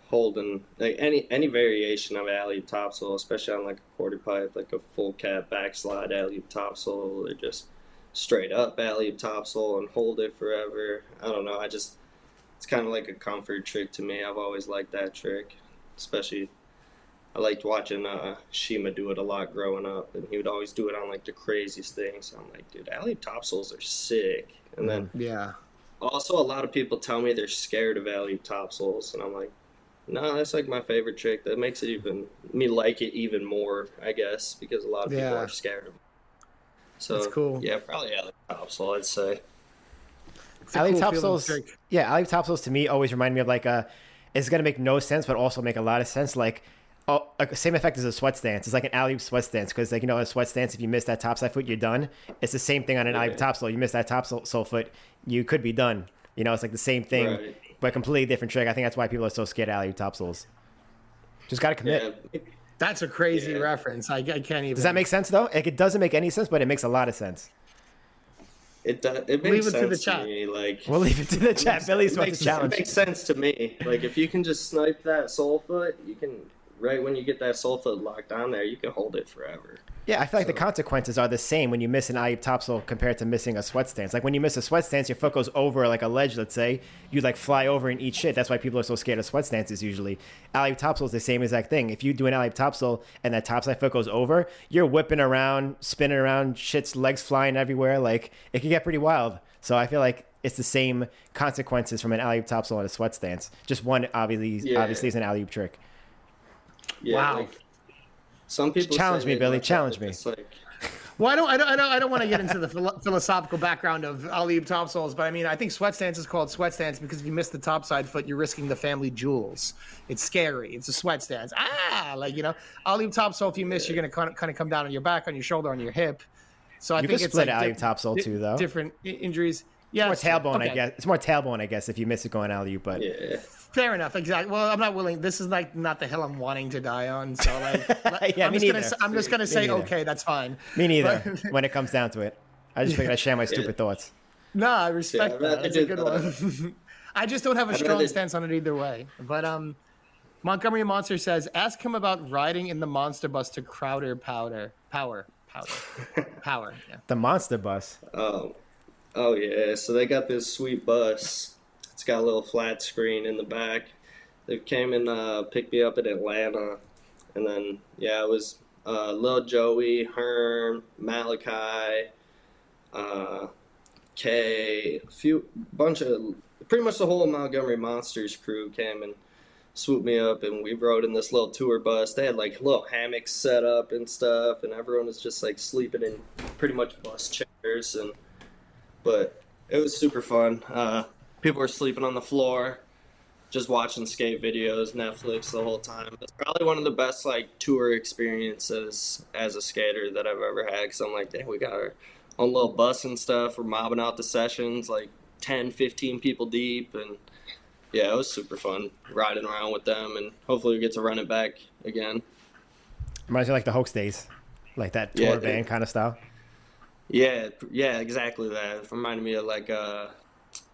holding like any any variation of alley oop topsoul, especially on like a quarter pipe, like a full cap backslide alley oop topsoul, or just straight up alley oop topsoul and hold it forever. I don't know. I just it's kind of like a comfort trick to me. I've always liked that trick, especially I liked watching uh, Shima do it a lot growing up, and he would always do it on like the craziest things. So I'm like, dude, alley topsouls are sick. And then Yeah. also a lot of people tell me they're scared of alley topsouls, and I'm like, no, that's like my favorite trick. That makes it even me like it even more, I guess, because a lot of people are scared of it. So That's cool. Yeah, probably alley topsoul, I'd say. Alley cool feeling topsouls, trick. yeah, alley topsouls to me always remind me of like a. It's gonna make no sense, but also make a lot of sense. Like, oh, like, same effect as a sweat stance. It's like an alley sweat stance because, like, you know, a sweat stance, if you miss that topside foot, you're done. It's the same thing on an alley Right. topsoul. You miss that topsoul soul foot, you could be done. You know, it's like the same thing, Right. but completely different trick. I think that's why people are so scared of alley topsouls. Just gotta commit. Yeah, That's a crazy Yeah. reference. I, I can't even. Does that make sense though? Like, it doesn't make any sense, but it makes a lot of sense. It does. It Leave makes it to sense the to, chat. me. Like We'll leave it to the chat. Billy's it about makes, to challenge. It makes sense to me. Like if you can just snipe that soul foot, you can right when you get that soul foot locked on there, you can hold it forever. Yeah, I feel like the consequences are the same when you miss an alley topsoul compared to missing a sweat stance. Like when you miss a sweat stance, your foot goes over like a ledge, let's say, you like fly over and eat shit. That's why people are so scared of sweat stances usually. Alley topsoul is the same exact thing. If you do an alley topsoul and that topside foot goes over, you're whipping around, spinning around, shit's legs flying everywhere. Like it can get pretty wild. So I feel like it's the same consequences from an alley topsoul and a sweat stance. Just one obviously Yeah. obviously is an alley trick. Yeah, Wow. Like, some people Challenge me, Billy, challenge me. Like Well, I don't, I don't, I don't, I don't want to get into the philo- philosophical background of alley top souls, but I mean, I think sweat stance is called sweat stance because if you miss the top side foot, you're risking the family jewels. It's scary. It's a sweat stance. Ah, like you know, alley top soul. If you miss, you're gonna kind of, kind of come down on your back, on your shoulder, on your hip. So I You think could it's split like alley di- topsoul di- too, though. Different injuries. Yeah, More tailbone, I guess. It's more tailbone, I guess, if you miss it going alley but yeah. Fair enough. Exactly. Well, I'm not willing. This is like not the hill I'm wanting to die on. So like, Yeah, I'm me just gonna, neither. s- I'm just gonna Me say neither. okay, that's fine. Me neither. But- when it comes down to it, I just figured I'd share my stupid thoughts. No, I respect I'd that. rather That's a good that. one. I just don't have a I'd strong rather- stance on it either way. But um, Montgomery Monster says, ask him about riding in the monster bus to Crowder Powder Power Powder Power. Yeah. The monster bus. Oh, oh yeah. So they got this sweet bus. It's got a little flat screen in the back. They came and uh, picked me up in Atlanta, and then yeah, it was uh, Lil Joey, Herm, Malachi, uh, K, a few bunch of pretty much the whole Montgomery Monsters crew came and swooped me up, and we rode in this little tour bus. They had like little hammocks set up and stuff, and everyone was just like sleeping in pretty much bus chairs, and but it was super fun. Uh, people were sleeping on the floor just watching skate videos, Netflix the whole time. It's probably one of the best like tour experiences as a skater that I've ever had. Cause I'm like, dang, we got our own little bus and stuff. We're mobbing out the sessions, like 10, 15 people deep, and yeah, it was super fun riding around with them, and hopefully we get to run it back again. Reminds me like the Hoax days, like that tour Yeah, van kind of style. Yeah, yeah, exactly that. It reminded me of like uh,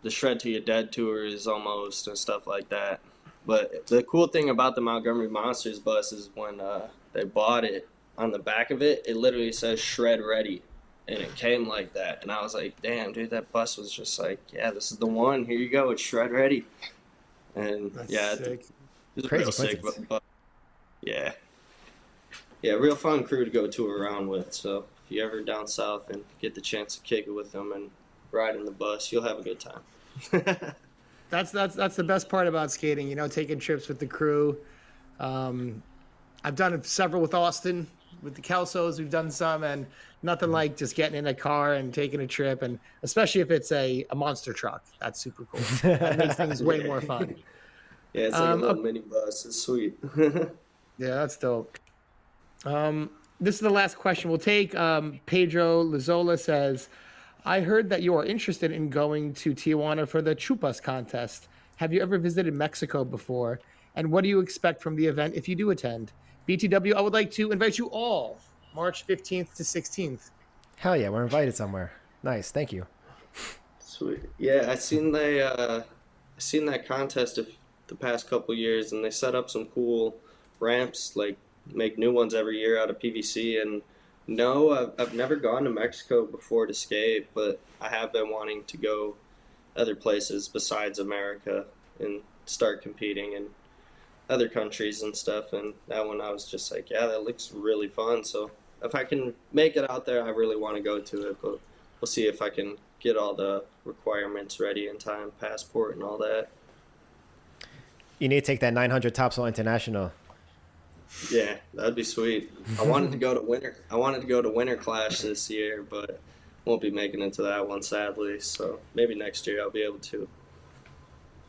the Shred to Your Dead tours almost and stuff like that. But the cool thing about the Montgomery Monsters bus is when uh, they bought it, on the back of it, it literally says Shred Ready. And it came like that. And I was like, damn, dude, that bus was just like, yeah, this is the one. Here you go. It's Shred Ready. And That's yeah, sick. it was Crazy real sick. coincidence. But, but yeah. Yeah, real fun crew to go tour around with. So if you ever down south and get the chance to kick it with them and ride in the bus, you'll have a good time. That's that's that's the best part about skating. You know, taking trips with the crew. Um, I've done several with Austin, with the Kelsos. We've done some, and nothing like just getting in a car and taking a trip, and especially if it's a, a monster truck. That's super cool. That makes things way more fun. yeah, it's like Um, a little mini bus. It's sweet. Yeah, that's dope. Um, this is the last question we'll take. Um, Pedro Lazola says, I heard that you are interested in going to Tijuana for the Chupas contest. Have you ever visited Mexico before? And what do you expect from the event if you do attend? BTW, I would like to invite you all March 15th to 16th. Hell yeah, we're invited somewhere. Nice, thank you. Sweet. Yeah, I seen they uh I seen that contest of the past couple years and they set up some cool ramps, like make new ones every year out of PVC and no, I've, I've never gone to Mexico before to skate, but I have been wanting to go other places besides America and start competing in other countries and stuff. And that one, I was just like, yeah, that looks really fun. So if I can make it out there, I really want to go to it. But we'll see if I can get all the requirements ready in time, passport and all that. You need to take that 900 Topsoul International. Yeah, that'd be sweet. I wanted to go to winter. I wanted to go to Winter Clash this year, but won't be making it to that one sadly. So maybe next year I'll be able to.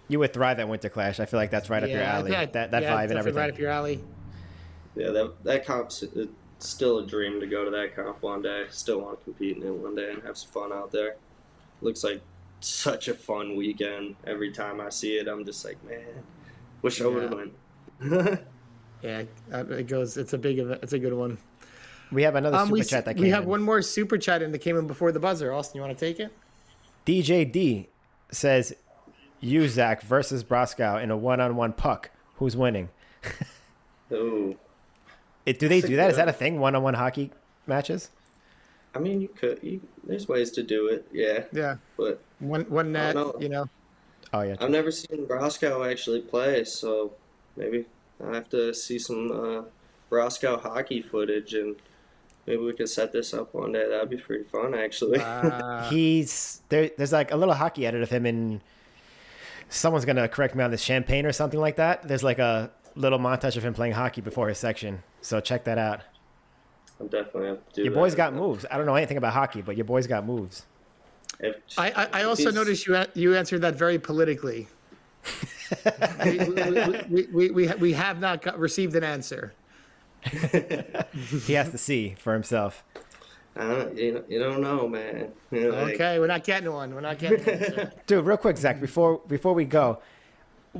You would thrive at Winter Clash. I feel like that's right up your alley. yeah, that that yeah, vibe and everything. Right up your alley. Yeah, that that comp's it's still a dream to go to that comp one day. Still want to compete in it one day and have some fun out there. Looks like such a fun weekend. Every time I see it, I'm just like, man, wish I would have went. Yeah, uh, it goes. It's a big event. It's a good one. We have another Um, super we, chat that came in. we have in. one more super chat in that came in before the buzzer. Austin, you want to take it? DJD D says Uzak versus Broskow in a one-on-one puck. Who's winning? oh, It, do they That's do that? Is good- that a thing? One-on-one hockey matches? I mean, you could. You, there's ways to do it, yeah. Yeah, But one one net. know. You know. Oh yeah. I've never seen Roscoe actually play, so maybe I have to see some uh, Roscoe hockey footage, and maybe we could set this up one day. That'd be pretty fun, actually. Uh, He's there. There's like a little hockey edit of him in. Someone's gonna correct me on this champagne or something like that. There's like a little montage of him playing hockey before his section. So check that out. I'm definitely have to do Your that. boy's got moves. I don't know anything about hockey, but your boy's got moves. If- I, I, I also noticed you you answered that very politically. We, we, we, we, we, we have not got, received an answer. He has to see for himself. I don't, you, know, you don't know, man. You know, like- Okay, we're not getting one. We're not getting an answer. Dude, real quick, Zack, before before we go,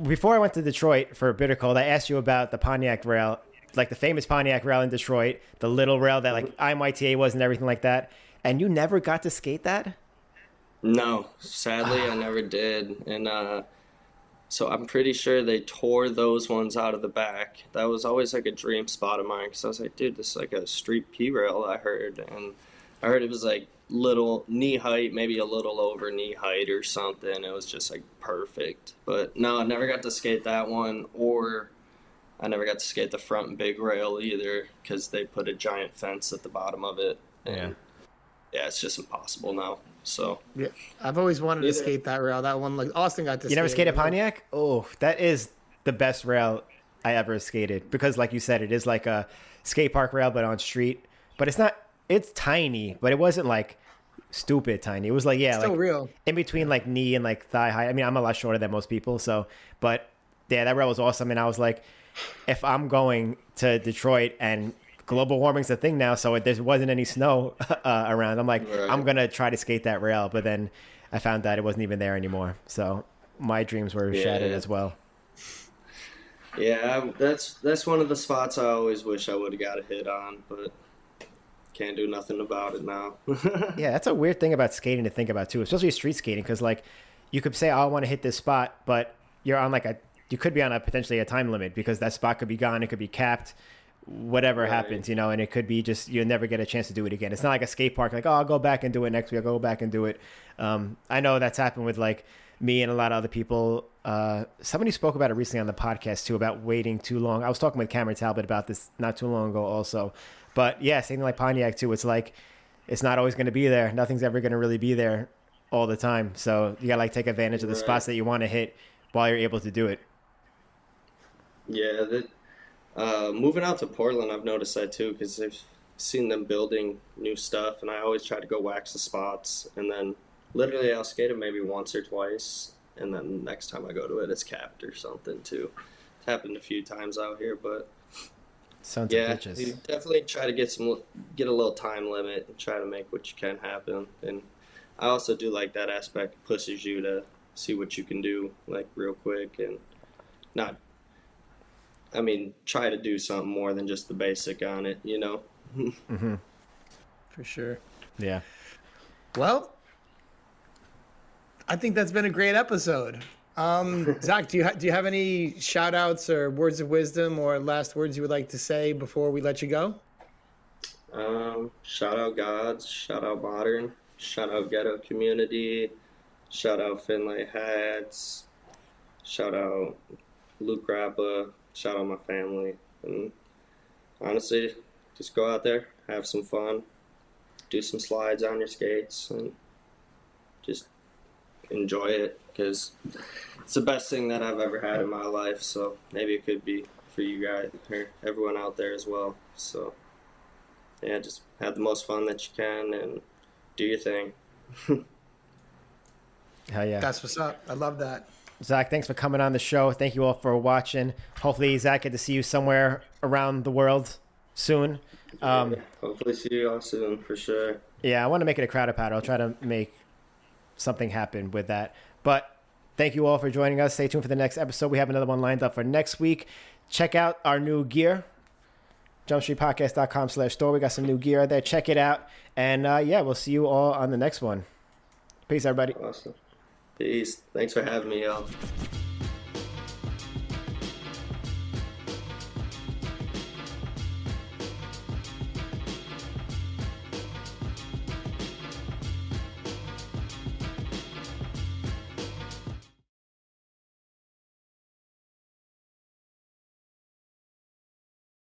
before I went to Detroit for Bitter Cold, I asked you about the Pontiac rail, like the famous Pontiac rail in Detroit, the little rail that like IMYTA was and everything like that. And you never got to skate that? No, sadly, I never did. And uh, so I'm pretty sure they tore those ones out of the back. That was always like a dream spot of mine because I was like, dude, this is like a street P rail I heard. And I heard it was like little knee height, maybe a little over knee height or something. It was just like perfect. But no, I never got to skate that one or. I never got to skate the front big rail either because they put a giant fence at the bottom of it. And Yeah. yeah, it's just impossible now. So Yeah, I've always wanted to skate that rail. That one, like Austin got to. You never skated it. Pontiac? Oh, that is the best rail I ever skated because, like you said, it is like a skate park rail, but on street. But it's not. It's tiny, but it wasn't like stupid tiny. It was like yeah, Still like real. in between like knee and like thigh high. I mean, I'm a lot shorter than most people, so but yeah, that rail was awesome. And I was like, if I'm going to Detroit and global warming's a thing now, so it, there wasn't any snow uh, around. I'm like, Right. I'm gonna try to skate that rail, but then I found that it wasn't even there anymore. So my dreams were shattered Yeah. as well. yeah, I, that's that's one of the spots I always wish I would have got a hit on, but can't do nothing about it now. Yeah, that's a weird thing about skating to think about too, especially street skating, because like you could say, oh, "I want to hit this spot," but you're on like a you could be on a potentially a time limit because that spot could be gone, it could be capped, whatever Right. happens, you know, and it could be just you'll never get a chance to do it again. It's not like a skate park, like oh, I'll go back and do it next week. I'll go back and do it. Um, I know that's happened with like me and a lot of other people. Uh, somebody spoke about it recently on the podcast too about waiting too long. I was talking with Cameron Talbot about this not too long ago, also. But yeah, same thing like Pontiac too. It's like it's not always going to be there. Nothing's ever going to really be there all the time. So you got to like take advantage of the Right. spots that you want to hit while you're able to do it. Yeah, that uh, moving out to Portland, I've noticed that too because I've seen them building new stuff, and I always try to go wax the spots, and then literally I'll skate it maybe once or twice, and then next time I go to it, it's capped or something too. It's happened a few times out here, but Sons yeah, you definitely try to get some get a little time limit and try to make what you can happen. And I also do like that aspect pushes you to see what you can do like real quick and not. I mean, try to do something more than just the basic on it, you know. for sure. Yeah. Well, I think that's been a great episode. Um, Zack, do you ha- do you have any shout outs or words of wisdom or last words you would like to say before we let you go? Um, shout out Gawds, shout out Modern, shout out Ghetto Community, shout out Finlay Hats, shout out Luke Rappa, shout out my family, and honestly, just go out there, have some fun, do some slides on your skates, and just enjoy it because it's the best thing that I've ever had in my life. So maybe it could be for you guys or everyone out there as well. So yeah, just have the most fun that you can and do your thing. Hell yeah. That's what's up. I love that. Zack, thanks for coming on the show. Thank you all for watching. Hopefully, Zack, get to see you somewhere around the world soon. Um, Hopefully, see you all soon for sure. yeah, I want to make it a crowd paddle. I'll try to make something happen with that. But thank you all for joining us. Stay tuned for the next episode. We have another one lined up for next week. Check out our new gear. JumpStreetPodcast.com slash store. We got some new gear there. Check it out. And uh, yeah, we'll see you all on the next one. Peace, everybody. Awesome. Peace. Thanks for having me, y'all.